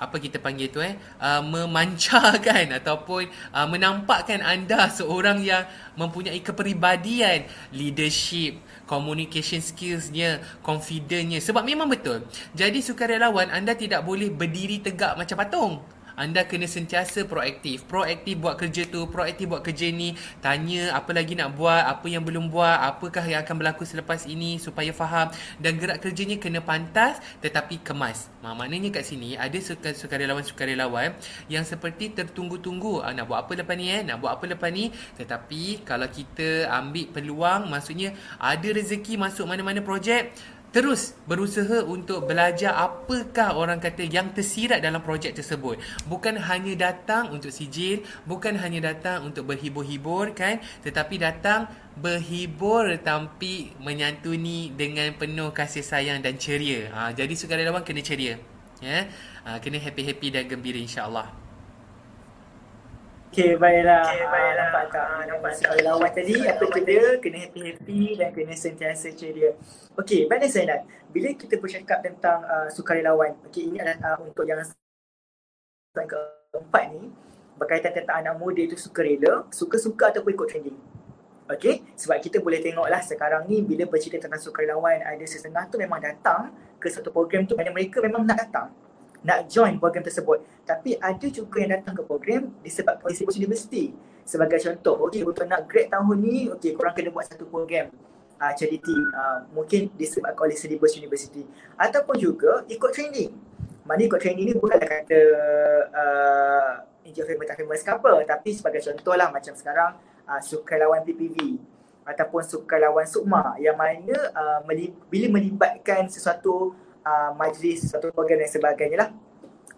apa kita panggil tu eh? Uh, memancarkan ataupun uh, menampakkan anda seorang yang mempunyai kepribadian leadership communication skillsnya confidentnya sebab memang betul. Jadi sukarelawan anda tidak boleh berdiri tegak macam patung anda kena sentiasa proaktif. Proaktif buat kerja tu, proaktif buat kerja ni. Tanya apa lagi nak buat, apa yang belum buat, apakah yang akan berlaku selepas ini supaya faham. Dan gerak kerjanya kena pantas tetapi kemas. Ha, maknanya kat sini ada sukarelawan-sukarelawan yang seperti tertunggu-tunggu. Ha, nak buat apa lepas ni eh? Nak buat apa lepas ni? Tetapi kalau kita ambil peluang, maksudnya ada rezeki masuk mana-mana projek, terus berusaha untuk belajar apakah orang kata yang tersirat dalam projek tersebut. Bukan hanya datang untuk sijil, bukan hanya datang untuk berhibur-hibur kan, tetapi datang berhibur tapi menyantuni dengan penuh kasih sayang dan ceria. Ha, jadi sukarelawan kena ceria. Ya. Ha, kena happy-happy dan gembira insya-Allah. Okay, baiklah. Okay, baiklah. Nampak tak? Ah, nampak tak? Lawan tadi, apa dia? Kena happy-happy dan kena sentiasa ceria. Okay, baiklah saya. Bila kita bercakap tentang uh, sukarelawan, okay, ini adalah uh, untuk yang keempat ni, berkaitan tentang anak muda itu suka rela, suka-suka ataupun ikut trending. Okay, sebab kita boleh tengoklah sekarang ni bila bercerita tentang sukarelawan, ada sesetengah tu memang datang ke satu program tu, mana mereka memang nak datang nak join program tersebut. Tapi ada juga yang datang ke program disebabkan oleh Sibus University. Sebagai contoh, okey untuk nak grad tahun ni, okey korang kena buat satu program uh, charity uh, mungkin disebabkan oleh Sibus University. Ataupun juga ikut training. Mana ikut training ni bukanlah kata uh, India famous tak famous ke apa. Tapi sebagai contoh lah macam sekarang uh, sukarelawan PPV ataupun sukarelawan Sukma yang mana uh, melib- bila melibatkan sesuatu uh, majlis satu program dan sebagainya lah.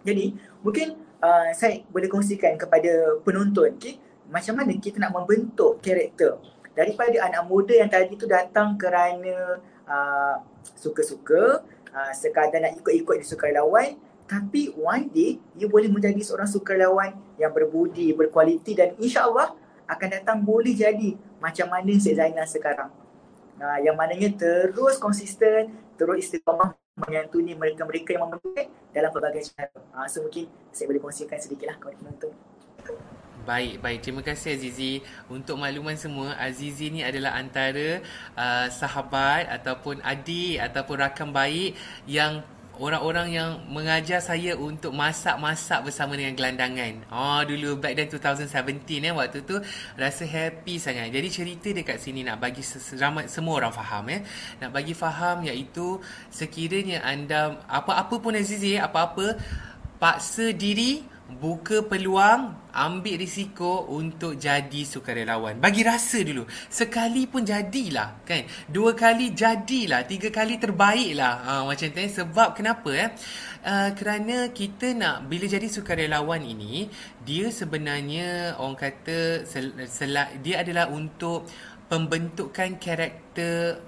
Jadi mungkin uh, saya boleh kongsikan kepada penonton okay, macam mana kita nak membentuk karakter daripada anak muda yang tadi tu datang kerana uh, suka-suka uh, sekadar nak ikut-ikut di sukarelawan tapi one day you boleh menjadi seorang sukarelawan yang berbudi, berkualiti dan insya-Allah akan datang boleh jadi macam mana Syed Zainal sekarang. Uh, yang mananya terus konsisten, terus istiqamah menyantuni mereka-mereka yang memerlukan dalam pelbagai cara. Uh, so mungkin saya boleh kongsikan sedikitlah kepada penonton. Baik, baik. Terima kasih Azizi. Untuk makluman semua, Azizi ni adalah antara uh, sahabat ataupun adik ataupun rakan baik yang orang-orang yang mengajar saya untuk masak-masak bersama dengan gelandangan. Oh dulu back then 2017 eh waktu tu rasa happy sangat. Jadi cerita dekat sini nak bagi ramai semua orang faham eh. Nak bagi faham iaitu sekiranya anda apa-apa pun Azizi apa-apa paksa diri buka peluang, ambil risiko untuk jadi sukarelawan. Bagi rasa dulu. Sekali pun jadilah, kan? Dua kali jadilah, tiga kali terbaiklah. Ha, macam tu eh. Sebab kenapa eh? Uh, kerana kita nak bila jadi sukarelawan ini, dia sebenarnya orang kata sel, sel, dia adalah untuk pembentukan karakter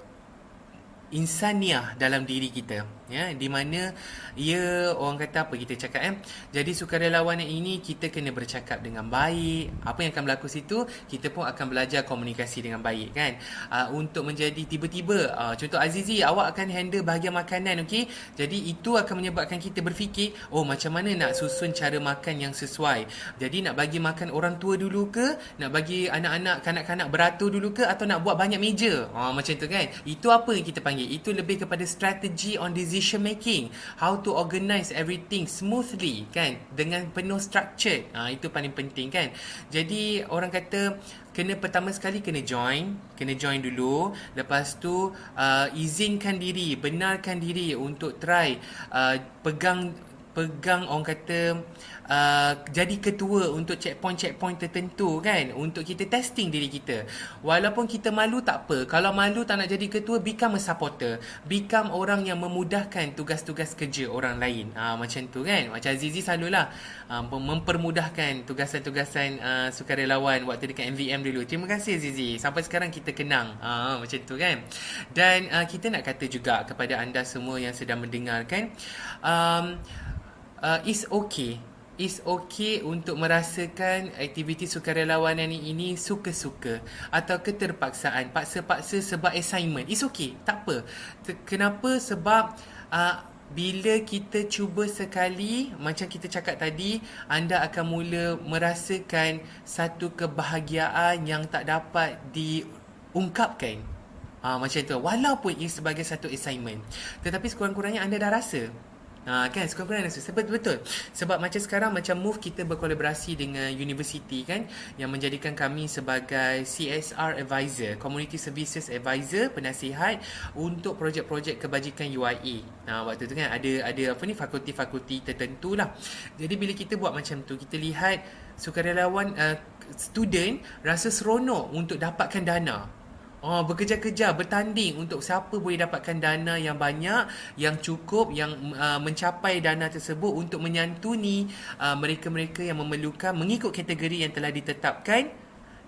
insaniah dalam diri kita ya di mana ia orang kata apa kita cakap eh? Jadi sukarelawan ini kita kena bercakap dengan baik. Apa yang akan berlaku situ kita pun akan belajar komunikasi dengan baik kan? Uh, untuk menjadi tiba-tiba uh, contoh Azizi awak akan handle bahagian makanan okey? Jadi itu akan menyebabkan kita berfikir oh macam mana nak susun cara makan yang sesuai? Jadi nak bagi makan orang tua dulu ke? Nak bagi anak-anak kanak-kanak beratur dulu ke? Atau nak buat banyak meja? Uh, macam tu kan? Itu apa yang kita panggil? Itu lebih kepada strategi on decision making. How to organize everything smoothly kan? Dengan penuh structured ha, itu paling penting kan? Jadi orang kata kena pertama sekali kena join. Kena join dulu. Lepas tu uh, izinkan diri benarkan diri untuk try uh, pegang pegang orang kata uh, jadi ketua untuk checkpoint-checkpoint tertentu kan? Untuk kita testing diri kita. Walaupun kita malu tak apa. Kalau malu tak nak jadi ketua become a supporter. Become orang yang memudahkan tugas-tugas kerja orang lain. Uh, macam tu kan? Macam Azizi selalulah uh, mempermudahkan tugasan-tugasan uh, sukarelawan waktu dekat MVM dulu. Terima kasih Azizi. Sampai sekarang kita kenang. Uh, macam tu kan? Dan uh, kita nak kata juga kepada anda semua yang sedang mendengarkan um, uh, it's okay. Is okay untuk merasakan aktiviti sukarelawanan ini suka-suka atau keterpaksaan paksa-paksa sebab assignment. Is okay. Tak apa. Kenapa? Sebab uh, bila kita cuba sekali macam kita cakap tadi anda akan mula merasakan satu kebahagiaan yang tak dapat diungkapkan. Uh, macam tu. Walaupun ia sebagai satu assignment. Tetapi sekurang-kurangnya anda dah rasa Ha, kan? Sekurang-kurangnya rasa sebab betul. Sebab macam sekarang macam move kita berkolaborasi dengan universiti kan? Yang menjadikan kami sebagai CSR advisor community services advisor penasihat untuk projek-projek kebajikan UIA nah ha, waktu tu kan ada ada apa ni fakulti-fakulti tertentu lah. Jadi bila kita buat macam tu kita lihat sukarelawan uh, student rasa seronok untuk dapatkan dana Oh, bekerja-kerja, bertanding untuk siapa boleh dapatkan dana yang banyak, yang cukup, yang uh, mencapai dana tersebut untuk menyantuni uh, mereka-mereka yang memerlukan mengikut kategori yang telah ditetapkan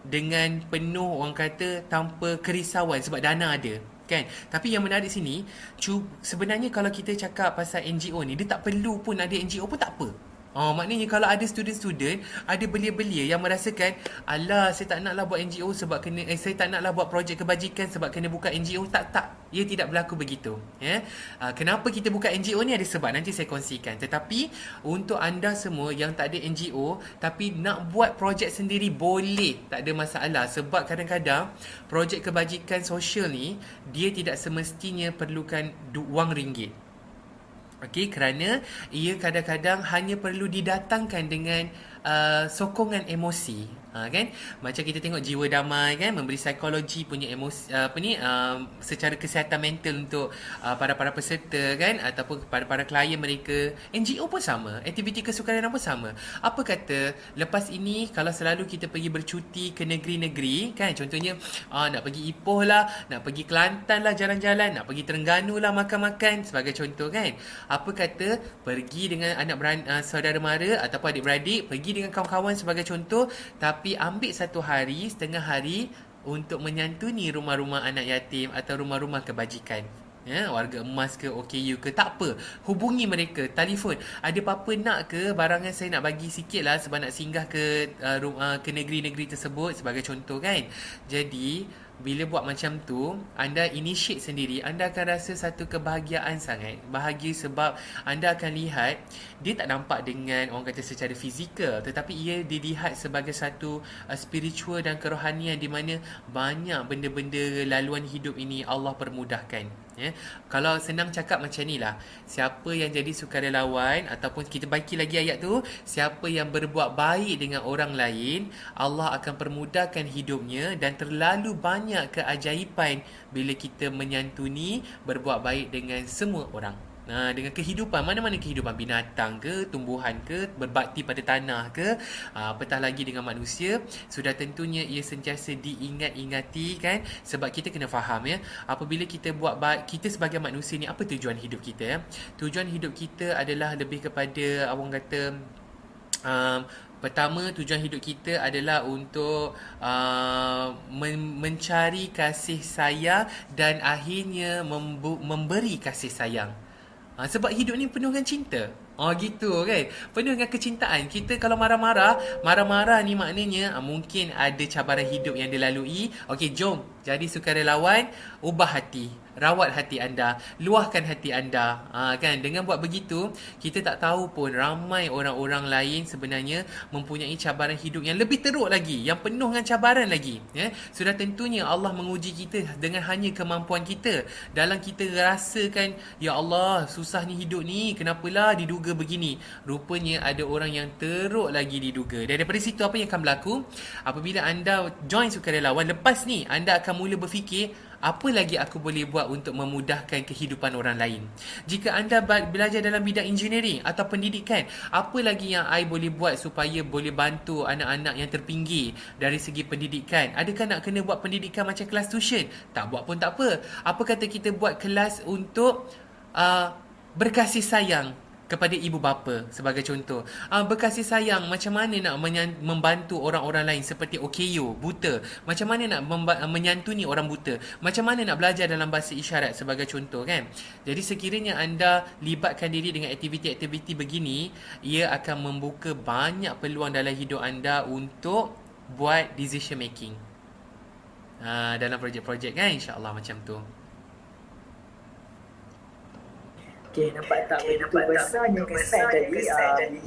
dengan penuh orang kata tanpa kerisauan sebab dana ada kan? Tapi yang menarik sini sebenarnya kalau kita cakap pasal NGO ni dia tak perlu pun ada NGO pun tak apa Oh, maknanya kalau ada student-student, ada belia-belia yang merasakan, alah saya tak naklah buat NGO sebab kena, eh, saya tak naklah buat projek kebajikan sebab kena buka NGO. Tak, tak. Ia tidak berlaku begitu. Ya? Uh, kenapa kita buka NGO ni ada sebab, nanti saya kongsikan. Tetapi, untuk anda semua yang tak ada NGO, tapi nak buat projek sendiri, boleh. Tak ada masalah. Sebab kadang-kadang, projek kebajikan sosial ni, dia tidak semestinya perlukan wang ringgit. Okey kerana ia kadang-kadang hanya perlu didatangkan dengan uh, sokongan emosi ha, kan? Macam kita tengok jiwa damai kan? Memberi psikologi punya emosi uh, apa ni uh, secara kesihatan mental untuk uh, para para peserta kan? Ataupun kepada para klien mereka. NGO pun sama. Aktiviti kesukaran pun sama. Apa kata lepas ini kalau selalu kita pergi bercuti ke negeri-negeri kan? Contohnya uh, nak pergi Ipoh lah nak pergi Kelantan lah jalan-jalan nak pergi Terengganu lah makan-makan sebagai contoh kan? Apa kata pergi dengan anak beran, uh, saudara mara ataupun adik-beradik pergi dengan kawan-kawan sebagai contoh tapi tapi ambil satu hari, setengah hari untuk menyantuni rumah-rumah anak yatim atau rumah-rumah kebajikan. Ya, warga emas ke OKU ke tak apa. Hubungi mereka telefon. Ada apa-apa nak ke? Barangan saya nak bagi sikit lah sebab nak singgah ke uh, rumah, ke negeri-negeri tersebut sebagai contoh kan. Jadi bila buat macam tu anda initiate sendiri anda akan rasa satu kebahagiaan sangat. Bahagia sebab anda akan lihat dia tak nampak dengan orang kata secara fizikal tetapi ia dilihat sebagai satu uh, spiritual dan kerohanian di mana banyak benda-benda laluan hidup ini Allah permudahkan Ya. Kalau senang cakap macam ni lah Siapa yang jadi sukarelawan Ataupun kita baiki lagi ayat tu Siapa yang berbuat baik dengan orang lain Allah akan permudahkan hidupnya Dan terlalu banyak keajaiban Bila kita menyantuni Berbuat baik dengan semua orang Nah, dengan kehidupan mana-mana kehidupan binatang ke, tumbuhan ke, berbakti pada tanah ke, uh, apatah lagi dengan manusia, sudah tentunya ia sentiasa diingat-ingati kan sebab kita kena faham ya, apabila kita buat baik, kita sebagai manusia ni apa tujuan hidup kita ya? Tujuan hidup kita adalah lebih kepada orang kata um, Pertama, tujuan hidup kita adalah untuk uh, men- mencari kasih sayang dan akhirnya membu- memberi kasih sayang. Uh, sebab hidup ni penuh dengan cinta. Oh gitu kan? Penuh dengan kecintaan. Kita kalau marah-marah Marah-marah ni maknanya uh, Mungkin ada cabaran hidup yang dilalui. Okey jom. Jadi sukarelawan Ubah hati rawat hati anda, luahkan hati anda. Ha, kan dengan buat begitu, kita tak tahu pun ramai orang-orang lain sebenarnya mempunyai cabaran hidup yang lebih teruk lagi, yang penuh dengan cabaran lagi, ya. Sudah tentunya Allah menguji kita dengan hanya kemampuan kita. Dalam kita rasakan, ya Allah, susah ni hidup ni, kenapalah diduga begini. Rupanya ada orang yang teruk lagi diduga. Dan daripada situ apa yang akan berlaku? Apabila anda join sukarelawan, lepas ni anda akan mula berfikir apa lagi aku boleh buat untuk memudahkan kehidupan orang lain? Jika anda belajar dalam bidang engineering atau pendidikan, apa lagi yang I boleh buat supaya boleh bantu anak-anak yang terpinggir dari segi pendidikan? Adakah nak kena buat pendidikan macam kelas tuition? Tak buat pun tak apa. Apa kata kita buat kelas untuk uh, berkasih sayang kepada ibu bapa sebagai contoh. Uh, berkasih sayang macam mana nak membantu orang-orang lain seperti OKU, buta. Macam mana nak menyantuni orang buta. Macam mana nak belajar dalam bahasa isyarat sebagai contoh kan. Jadi sekiranya anda libatkan diri dengan aktiviti-aktiviti begini, ia akan membuka banyak peluang dalam hidup anda untuk buat decision making. Uh, dalam projek-projek kan insya-Allah macam tu. Okay, nampak tak okay, nampak besarnya kesan tadi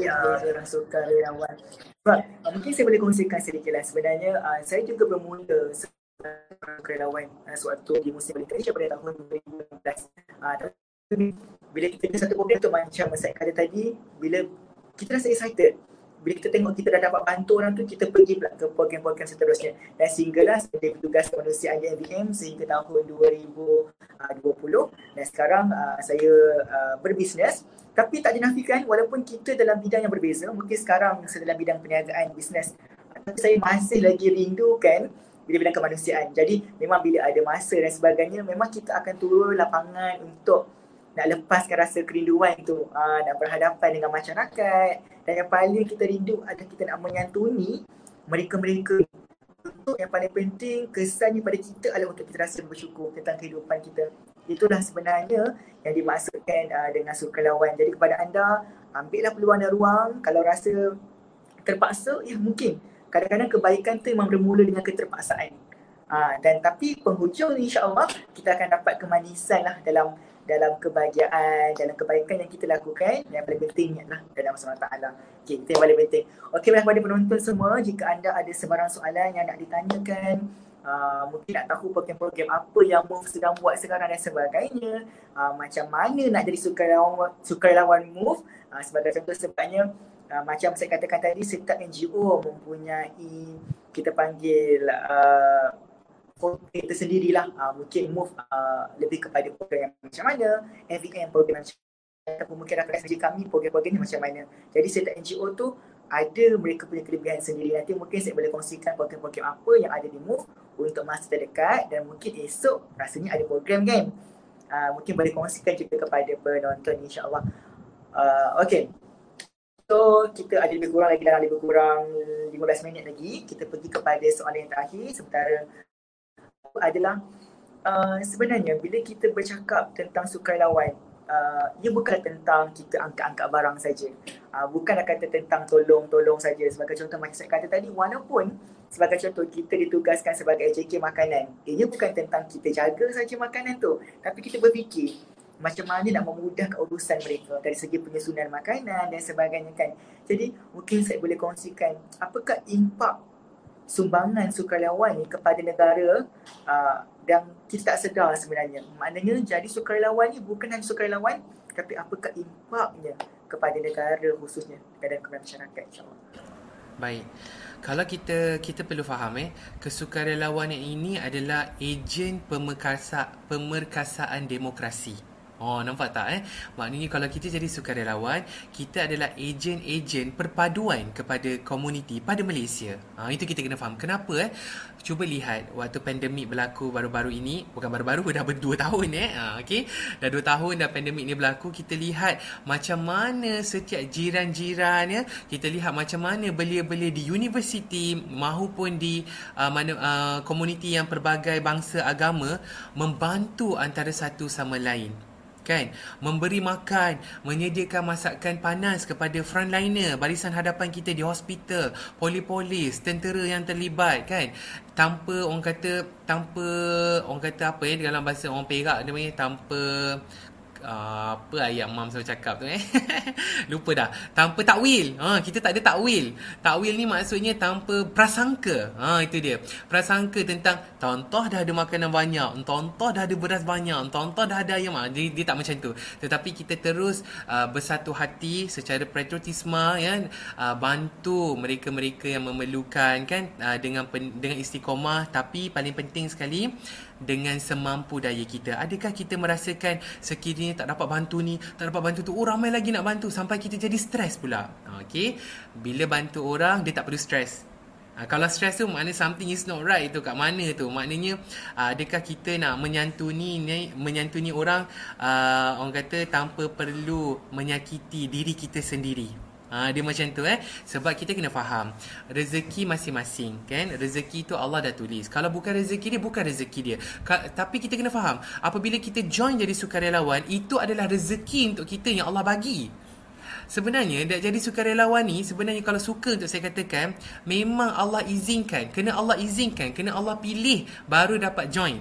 uh, uh, orang suka relawan. Sebab uh, mungkin saya boleh kongsikan sedikit lah. Sebenarnya uh, saya juga bermula relawan uh, suatu di musim Malaysia pada tahun 2016. Uh, bila kita ada satu program tu macam saya kata tadi, bila kita rasa excited, bila kita tengok kita dah dapat bantu orang tu, kita pergi pula ke program-program seterusnya. Dan sehinggalah saya bertugas di MBM sehingga tahun 2020 dan sekarang uh, saya uh, berbisnes. Tapi tak dinafikan walaupun kita dalam bidang yang berbeza, mungkin sekarang saya dalam bidang perniagaan bisnes, tapi saya masih lagi rindukan bila bidang kemanusiaan. Jadi memang bila ada masa dan sebagainya, memang kita akan turun lapangan untuk nak lepaskan rasa kerinduan tu uh, nak berhadapan dengan masyarakat. Dan yang paling kita rindu adalah kita nak menyantuni mereka-mereka. Untuk yang paling penting kesannya pada kita adalah untuk kita rasa bersyukur tentang kehidupan kita. Itulah sebenarnya yang dimaksudkan uh, dengan sukarelawan jadi kepada anda ambillah peluang dan ruang. Kalau rasa terpaksa ya mungkin. Kadang-kadang kebaikan tu memang bermula dengan keterpaksaan uh, dan tapi penghujung insyaAllah kita akan dapat kemanisan lah dalam dalam kebahagiaan, dalam kebaikan yang kita lakukan yang paling penting lah dalam Allah Taala. Okey, itu yang paling penting. Okey, kepada penonton semua, jika anda ada sebarang soalan yang nak ditanyakan, uh, mungkin nak tahu program-program apa yang Move sedang buat sekarang dan sebagainya, uh, macam mana nak jadi sukarelawan, sukarelawan Move, uh, sebagai contoh sebabnya uh, macam saya katakan tadi, setiap NGO mempunyai kita panggil uh, program tersendirilah. Uh, mungkin move uh, lebih kepada program yang macam mana MVM program macam ataupun mungkin referensi SG kami program-program ni macam mana. Jadi setiap NGO tu ada mereka punya kelebihan sendiri. Nanti mungkin saya boleh kongsikan program-program apa yang ada di move untuk masa terdekat dan mungkin esok rasanya ada program kan uh, mungkin boleh kongsikan juga kepada penonton insyaAllah. Uh, okay. So kita ada lebih kurang lagi dalam lebih kurang 15 minit lagi kita pergi kepada soalan yang terakhir. Sementara adalah uh, sebenarnya bila kita bercakap tentang sukarelawan uh, ia bukan tentang kita angkat-angkat barang saja. Uh, bukan kata tentang tolong-tolong saja sebagai contoh macam saya kata tadi walaupun sebagai contoh kita ditugaskan sebagai AJK makanan ia bukan tentang kita jaga saja makanan tu tapi kita berfikir macam mana nak memudahkan urusan mereka dari segi penyusunan makanan dan sebagainya kan. Jadi mungkin saya boleh kongsikan apakah impak sumbangan sukarelawan ni kepada negara uh, dan kita tak sedar sebenarnya. Maknanya jadi sukarelawan ni bukan hanya sukarelawan tapi apakah impaknya kepada negara khususnya kepada masyarakat insyaAllah. Baik. Kalau kita kita perlu faham eh kesukarelawanan ini adalah ejen pemerkasa pemerkasaan demokrasi. Oh, nampak tak eh? Maknanya kalau kita jadi sukarelawan, kita adalah ejen-ejen perpaduan kepada komuniti pada Malaysia. Ha, itu kita kena faham. Kenapa eh? Cuba lihat waktu pandemik berlaku baru-baru ini, bukan baru-baru, dah berdua tahun eh. Ha, okay? Dah dua tahun dah pandemik ni berlaku, kita lihat macam mana setiap jiran-jiran ya, kita lihat macam mana belia-belia di universiti mahupun di uh, mana uh, komuniti yang pelbagai bangsa agama membantu antara satu sama lain kan? Memberi makan menyediakan masakan panas kepada frontliner barisan hadapan kita di hospital polis-polis tentera yang terlibat kan? Tanpa orang kata tanpa orang kata apa ya dalam bahasa orang Perak dia panggil tanpa Apa ayat mam selalu cakap tu eh? Lupa dah. Tanpa takwil. Ha kita tak ada takwil. Takwil ni maksudnya tanpa prasangka. Ha itu dia. Prasangka tentang tontoh dah ada makanan banyak tontoh dah ada beras banyak tontoh dah ada ayam. Ha, dia, dia tak macam tu. Tetapi kita terus uh, bersatu hati secara patriotisme ya uh, bantu mereka-mereka yang memerlukan kan? Uh, dengan pen, dengan istiqomah. Tapi paling penting sekali dengan semampu daya kita. Adakah kita merasakan sekiranya tak dapat bantu ni, tak dapat bantu tu, oh ramai lagi nak bantu sampai kita jadi stres pula. Okey. Bila bantu orang dia tak perlu stres. Ha, kalau stres tu maknanya something is not right tu kat mana tu? Maknanya uh, adakah kita nak menyantuni ni menyantuni orang uh, orang kata tanpa perlu menyakiti diri kita sendiri. Ha, dia macam tu eh. Sebab kita kena faham. Rezeki masing-masing kan. Rezeki tu Allah dah tulis. Kalau bukan rezeki dia, bukan rezeki dia. Ka- tapi kita kena faham. Apabila kita join jadi sukarelawan, itu adalah rezeki untuk kita yang Allah bagi. Sebenarnya, nak jadi sukarelawan ni, sebenarnya kalau suka untuk saya katakan, memang Allah izinkan. Kena Allah izinkan. Kena Allah pilih baru dapat join.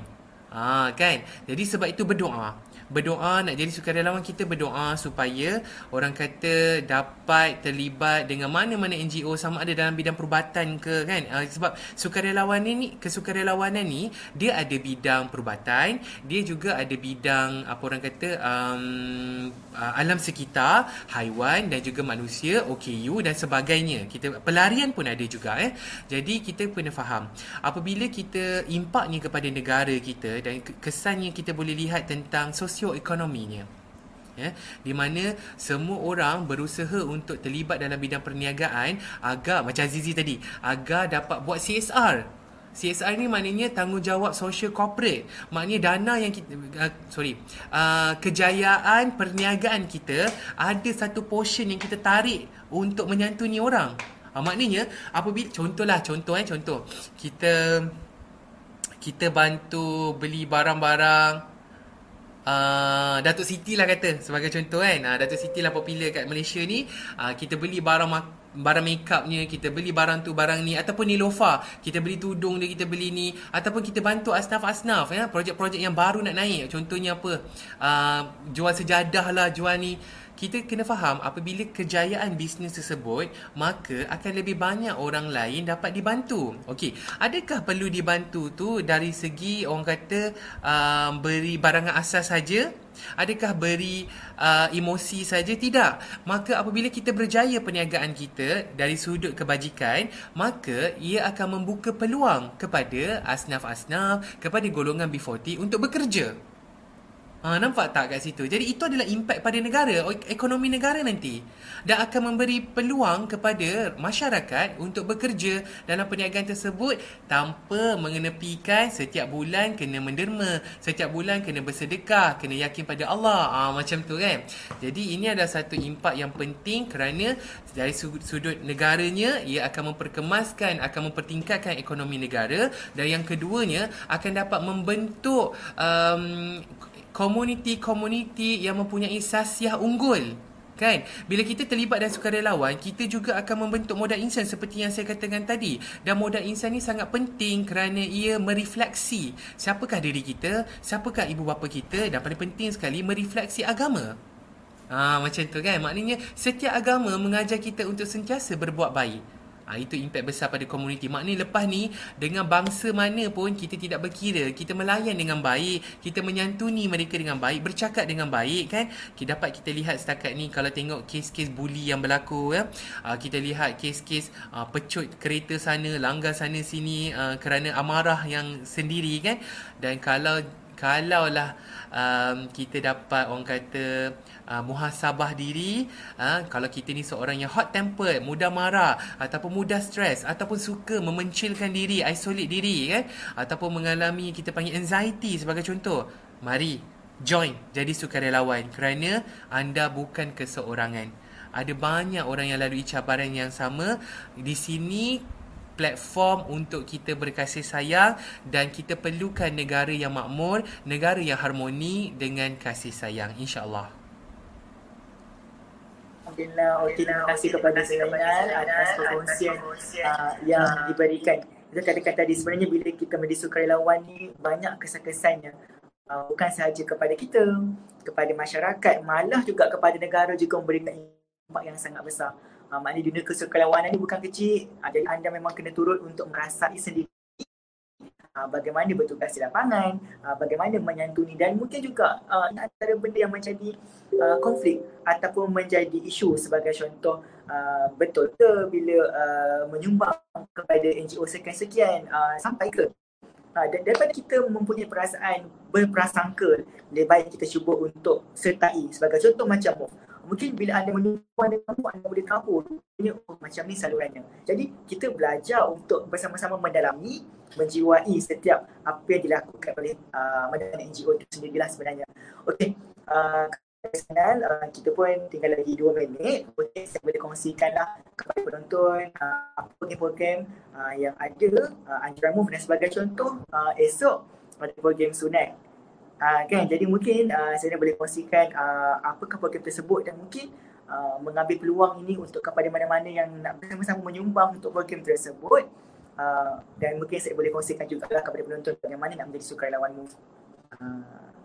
Ha, kan? Jadi sebab itu berdoa berdoa nak jadi sukarelawan kita berdoa supaya orang kata dapat terlibat dengan mana-mana NGO sama ada dalam bidang perubatan ke kan? Uh, sebab sukarelawan ni kesukarelawanan ni dia ada bidang perubatan dia juga ada bidang apa orang kata um, uh, alam sekitar haiwan dan juga manusia OKU dan sebagainya. Kita pelarian pun ada juga eh? Jadi kita kena faham apabila kita impak ni kepada negara kita dan kesannya kita boleh lihat tentang sosial sosioekonominya ya di mana semua orang berusaha untuk terlibat dalam bidang perniagaan agar macam Azizi tadi agar dapat buat CSR CSR ni maknanya tanggungjawab social corporate. Maknanya dana yang kita uh, sorry, uh, kejayaan perniagaan kita ada satu portion yang kita tarik untuk menyantuni orang. Uh, maknanya apabila contohlah contoh eh contoh kita kita bantu beli barang-barang uh, Datuk Siti lah kata sebagai contoh kan. Uh, Datuk Siti lah popular kat Malaysia ni. Uh, kita beli barang barang makeupnya kita beli barang tu barang ni. Ataupun ni lofa kita beli tudung dia kita beli ni. Ataupun kita bantu asnaf-asnaf ya. Projek-projek yang baru nak naik. Contohnya apa? Uh, jual sejadah lah jual ni kita kena faham apabila kejayaan bisnes tersebut maka akan lebih banyak orang lain dapat dibantu. Okey, adakah perlu dibantu tu dari segi orang kata uh, beri barangan asas saja? Adakah beri uh, emosi saja? Tidak. Maka apabila kita berjaya perniagaan kita dari sudut kebajikan, maka ia akan membuka peluang kepada asnaf-asnaf, kepada golongan B40 untuk bekerja. Ha, nampak tak kat situ? Jadi itu adalah impak pada negara, ekonomi negara nanti. Dan akan memberi peluang kepada masyarakat untuk bekerja dalam perniagaan tersebut tanpa mengenepikan setiap bulan kena menderma, setiap bulan kena bersedekah, kena yakin pada Allah. Ha, macam tu kan? Jadi ini adalah satu impak yang penting kerana dari sudut negaranya, ia akan memperkemaskan, akan mempertingkatkan ekonomi negara. Dan yang keduanya, akan dapat membentuk um, komuniti-komuniti yang mempunyai sasiah unggul kan? Bila kita terlibat dan sukarelawan kita juga akan membentuk modal insan seperti yang saya katakan tadi. Dan modal insan ni sangat penting kerana ia merefleksi siapakah diri kita siapakah ibu bapa kita dan paling penting sekali merefleksi agama. Ha, macam tu kan? Maknanya setiap agama mengajar kita untuk sentiasa berbuat baik Ha, itu impak besar pada komuniti. Maknanya lepas ni, dengan bangsa mana pun kita tidak berkira. Kita melayan dengan baik. Kita menyantuni mereka dengan baik. Bercakap dengan baik kan. Kita dapat kita lihat setakat ni kalau tengok kes-kes bully yang berlaku. Ya. Ha, kita lihat kes-kes ha, pecut kereta sana, langgar sana sini ha, kerana amarah yang sendiri kan. Dan kalau kalaulah um, kita dapat orang kata uh, muhasabah diri uh, kalau kita ni seorang yang hot temper mudah marah ataupun mudah stres ataupun suka memencilkan diri isolate diri kan? Ataupun mengalami kita panggil anxiety sebagai contoh mari join jadi sukarelawan kerana anda bukan keseorangan. Ada banyak orang yang lalui cabaran yang sama. Di sini platform untuk kita berkasih sayang dan kita perlukan negara yang makmur, negara yang harmoni dengan kasih sayang. insya-Allah. Alhamdulillah, okay, terima kasih kepada Zainal atas perkongsian uh, yang diberikan. Kita katakan tadi sebenarnya bila kita menjadi sukarelawan ni banyak kesan-kesannya. Uh, bukan sahaja kepada kita, kepada masyarakat, malah juga kepada negara juga memberikan impak yang sangat besar. Uh, maknanya dunia kesukarelawanan ni bukan kecil. Uh, jadi anda memang kena turut untuk merasai sendiri uh, bagaimana bertugas di lapangan, uh, bagaimana menyantuni dan mungkin juga uh, antara benda yang menjadi uh, konflik ataupun menjadi isu sebagai contoh uh, betul ke bila uh, menyumbang kepada NGO sekian-sekian uh, sampai ke? Uh, dan daripada kita mempunyai perasaan berprasangka lebih baik kita cuba untuk sertai sebagai contoh macam mungkin bila anda menyumbang dengan kamu anda boleh tahu oh, macam ni salurannya. Jadi kita belajar untuk bersama-sama mendalami menjiwai setiap apa yang dilakukan oleh uh, NGO itu sendirilah sebenarnya. Okey uh, uh, kita pun tinggal lagi dua minit. Okay, saya boleh kongsikanlah kepada penonton uh, apa program-program uh, yang ada uh, anjuran move dan sebagai contoh uh, esok ada program sunat Uh, kan? Jadi mungkin uh, saya boleh kongsikan uh, apakah program tersebut dan mungkin uh, mengambil peluang ini untuk kepada mana-mana yang nak bersama-sama menyumbang untuk program tersebut. Uh, dan mungkin saya boleh kongsikan juga kepada penonton bagaimana nak menjadi sukarelawan. Uh,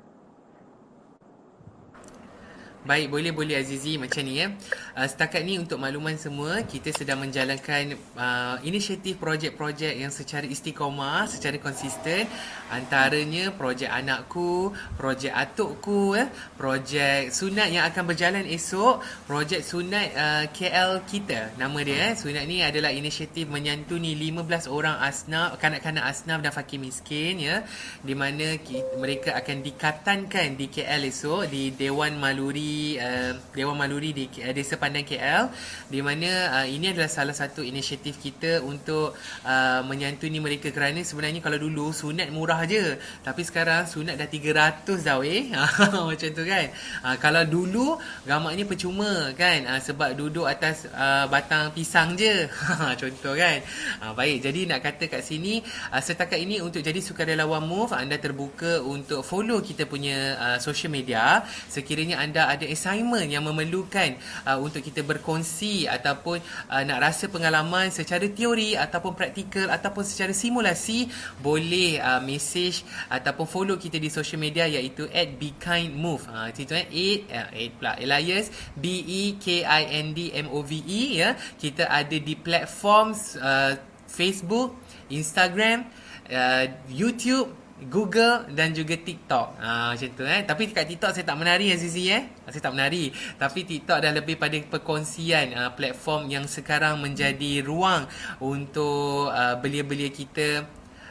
Baik, boleh-boleh Azizi macam ni ya. Uh, setakat ni untuk makluman semua, kita sedang menjalankan uh, inisiatif projek-projek yang secara istiqomah, secara konsisten. Antaranya projek anakku, projek atukku, ya, projek sunat yang akan berjalan esok, projek sunat uh, KL kita. Nama dia, eh. sunat ni adalah inisiatif menyantuni 15 orang asnaf, kanak-kanak asnaf dan fakir miskin ya. Di mana kita, mereka akan dikatankan di KL esok di Dewan Maluri uh, Dewan Maluri di uh, Desa Pandang KL di mana uh, ini adalah salah satu inisiatif kita untuk uh, menyantuni mereka kerana sebenarnya kalau dulu sunat murah je tapi sekarang sunat dah 300 dah weh. Macam tu kan? Uh, kalau dulu gamaknya percuma kan? Uh, sebab duduk atas uh, batang pisang je. Contoh kan? Uh, baik jadi nak kata kat sini uh, setakat ini untuk jadi sukarelawan move anda terbuka untuk follow kita punya uh, social media. Sekiranya anda ada ada assignment yang memerlukan uh, untuk kita berkongsi ataupun uh, nak rasa pengalaman secara teori ataupun praktikal ataupun secara simulasi boleh uh, message ataupun follow kita di social media iaitu at be kind move ha uh, itu eh? 8 uh, 8 pula. Alias b e k i n d m o v e ya. Kita ada di platform uh, Facebook Instagram uh, YouTube Google dan juga TikTok. Ah macam tu eh. Tapi kat TikTok saya tak menari Azizi eh. Saya tak menari. Tapi TikTok dah lebih pada perkongsian uh, platform yang sekarang menjadi ruang untuk uh, belia-belia kita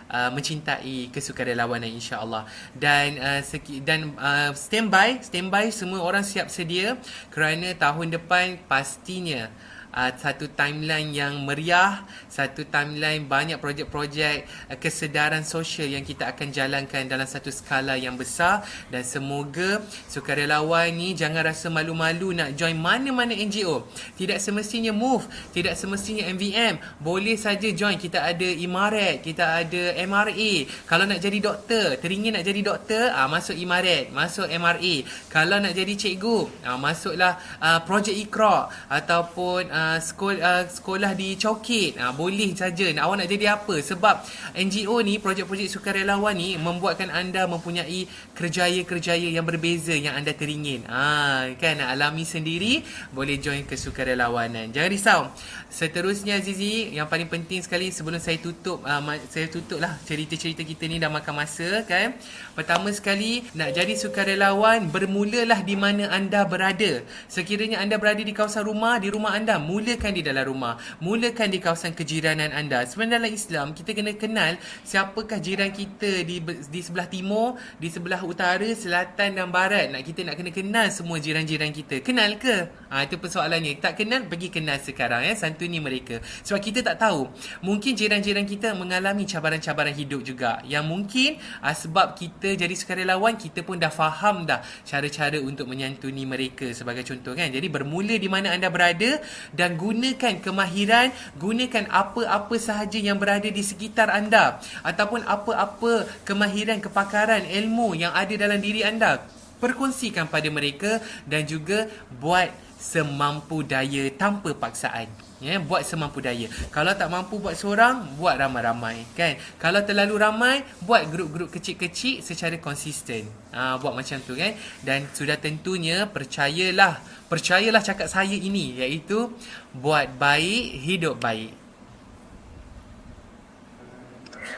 uh, mencintai kesukarelawanan insya-Allah. Dan uh, seki, dan uh, standby, standby semua orang siap sedia kerana tahun depan pastinya uh, satu timeline yang meriah, satu timeline banyak projek-projek uh, kesedaran sosial yang kita akan jalankan dalam satu skala yang besar dan semoga sukarelawan ni jangan rasa malu-malu nak join mana-mana NGO. Tidak semestinya MOVE, tidak semestinya MVM. Boleh saja join. Kita ada Imaret, kita ada MRA. Kalau nak jadi doktor, teringin nak jadi doktor, uh, masuk Imaret, masuk MRA. Kalau nak jadi cikgu, uh, masuklah uh, projek Ikra ataupun uh, Uh, sekolah, uh, sekolah di Chowkit. Uh, boleh saja. Nak awak nak jadi apa? Sebab NGO ni projek-projek sukarelawan ni membuatkan anda mempunyai kerjaya-kerjaya yang berbeza yang anda teringin. Uh, kan? Alami sendiri boleh join ke sukarelawanan. Jangan risau. Seterusnya Zizi yang paling penting sekali sebelum saya tutup uh, saya tutup lah cerita-cerita kita ni dah makan masa kan? Pertama sekali nak jadi sukarelawan bermulalah di mana anda berada. Sekiranya anda berada di kawasan rumah di rumah anda Mulakan di dalam rumah. Mulakan di kawasan kejiranan anda. Sebenarnya dalam Islam, kita kena kenal siapakah jiran kita di di sebelah timur, di sebelah utara, selatan dan barat. Nak kita nak kena kenal semua jiran-jiran kita. Kenal ke? Ha, itu persoalannya. Tak kenal, pergi kenal sekarang. Ya. Santuni mereka. Sebab kita tak tahu. Mungkin jiran-jiran kita mengalami cabaran-cabaran hidup juga. Yang mungkin ha, sebab kita jadi sukarelawan, kita pun dah faham dah cara-cara untuk menyantuni mereka sebagai contoh kan. Jadi bermula di mana anda berada dan gunakan kemahiran, gunakan apa-apa sahaja yang berada di sekitar anda ataupun apa-apa kemahiran, kepakaran, ilmu yang ada dalam diri anda. Perkongsikan pada mereka dan juga buat semampu daya tanpa paksaan ya buat semampu daya. Kalau tak mampu buat seorang buat ramai-ramai kan? Kalau terlalu ramai buat grup-grup kecil-kecil secara konsisten. Ha, buat macam tu kan? Dan sudah tentunya percayalah percayalah cakap saya ini iaitu buat baik hidup baik.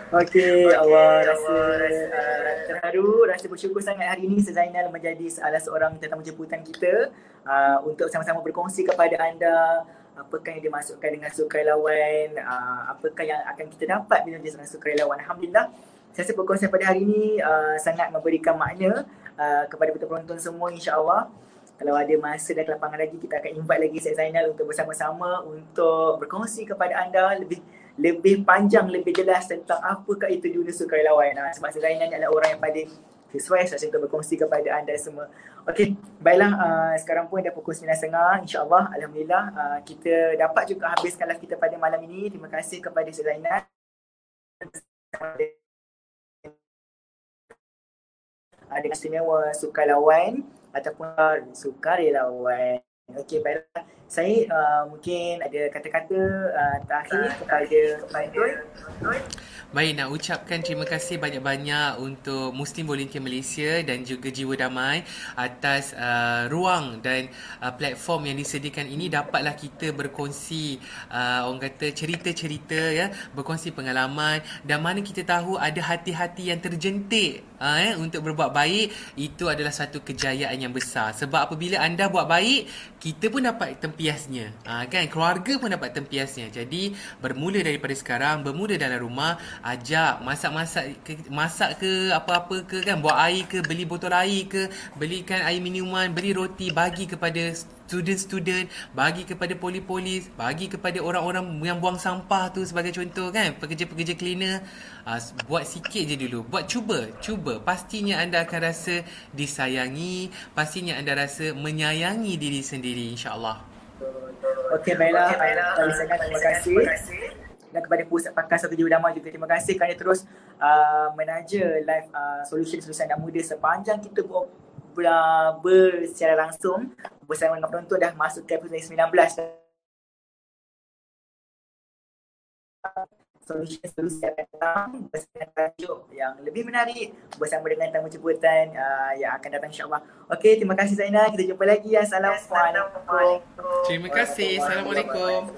Okey, Allah rasa terharu, rasa bersyukur sangat hari ini Zainal menjadi salah seorang tetamu jemputan kita. Uh, untuk sama-sama berkongsi kepada anda apakah yang dimasukkan dengan sukarelawan, uh, apakah yang akan kita dapat bila dia seorang sukarelawan. Alhamdulillah, saya rasa perkongsian pada hari ini uh, sangat memberikan makna uh, kepada penonton semua insyaAllah. Kalau ada masa dan kelapangan lagi, kita akan invite lagi Syed Zainal untuk bersama-sama untuk berkongsi kepada anda lebih lebih panjang, lebih jelas tentang apakah itu dunia sukarelawan. Uh, sebab Syed Zainal adalah orang yang paling sesuai saya untuk berkongsi kepada anda semua. Okey, baiklah uh, sekarang pun dah pukul 9.30 insya-Allah alhamdulillah uh, kita dapat juga habiskan live kita pada malam ini. Terima kasih kepada Zainal. Uh, dengan istimewa sukarelawan ataupun sukarelawan. Okey, baiklah. Saya uh, mungkin ada kata-kata uh, terakhir kepada penonton. Baik, nak ucapkan terima kasih banyak-banyak untuk Muslim Volunteer Malaysia dan juga Jiwa Damai atas uh, ruang dan uh, platform yang disediakan ini. Dapatlah kita berkongsi uh, orang kata cerita-cerita ya, berkongsi pengalaman dan mana kita tahu ada hati-hati yang terjentik uh, eh, untuk berbuat baik. Itu adalah satu kejayaan yang besar. Sebab apabila anda buat baik kita pun dapat tempiasnya. Uh, kan? Keluarga pun dapat tempiasnya. Jadi bermula daripada sekarang bermula dalam rumah ajak masak-masak ke, masak ke apa-apa ke kan? Buat air ke beli botol air ke belikan air minuman beli roti bagi kepada student-student bagi kepada polis-polis bagi kepada orang-orang yang buang sampah tu sebagai contoh kan? Pekerja-pekerja cleaner. Uh, buat sikit je dulu. Buat cuba cuba. Pastinya anda akan rasa disayangi pastinya anda rasa menyayangi diri sendiri insyaallah Okey baiklah, baiklah. terima kasih. Dan kepada Pusat Pakar Satu Jiwa Damai juga terima kasih kerana terus uh, menaja live uh, solution solusi anak muda sepanjang kita ber, ber, secara langsung bersama dengan penonton dah masuk ke episode 19 solusi solusi akan datang bersama tajuk yang lebih menarik bersama dengan tamu jemputan uh, yang akan datang insyaAllah. Okey, terima kasih Zainal. Kita jumpa lagi. Assalamualaikum. Terima kasih. Assalamualaikum.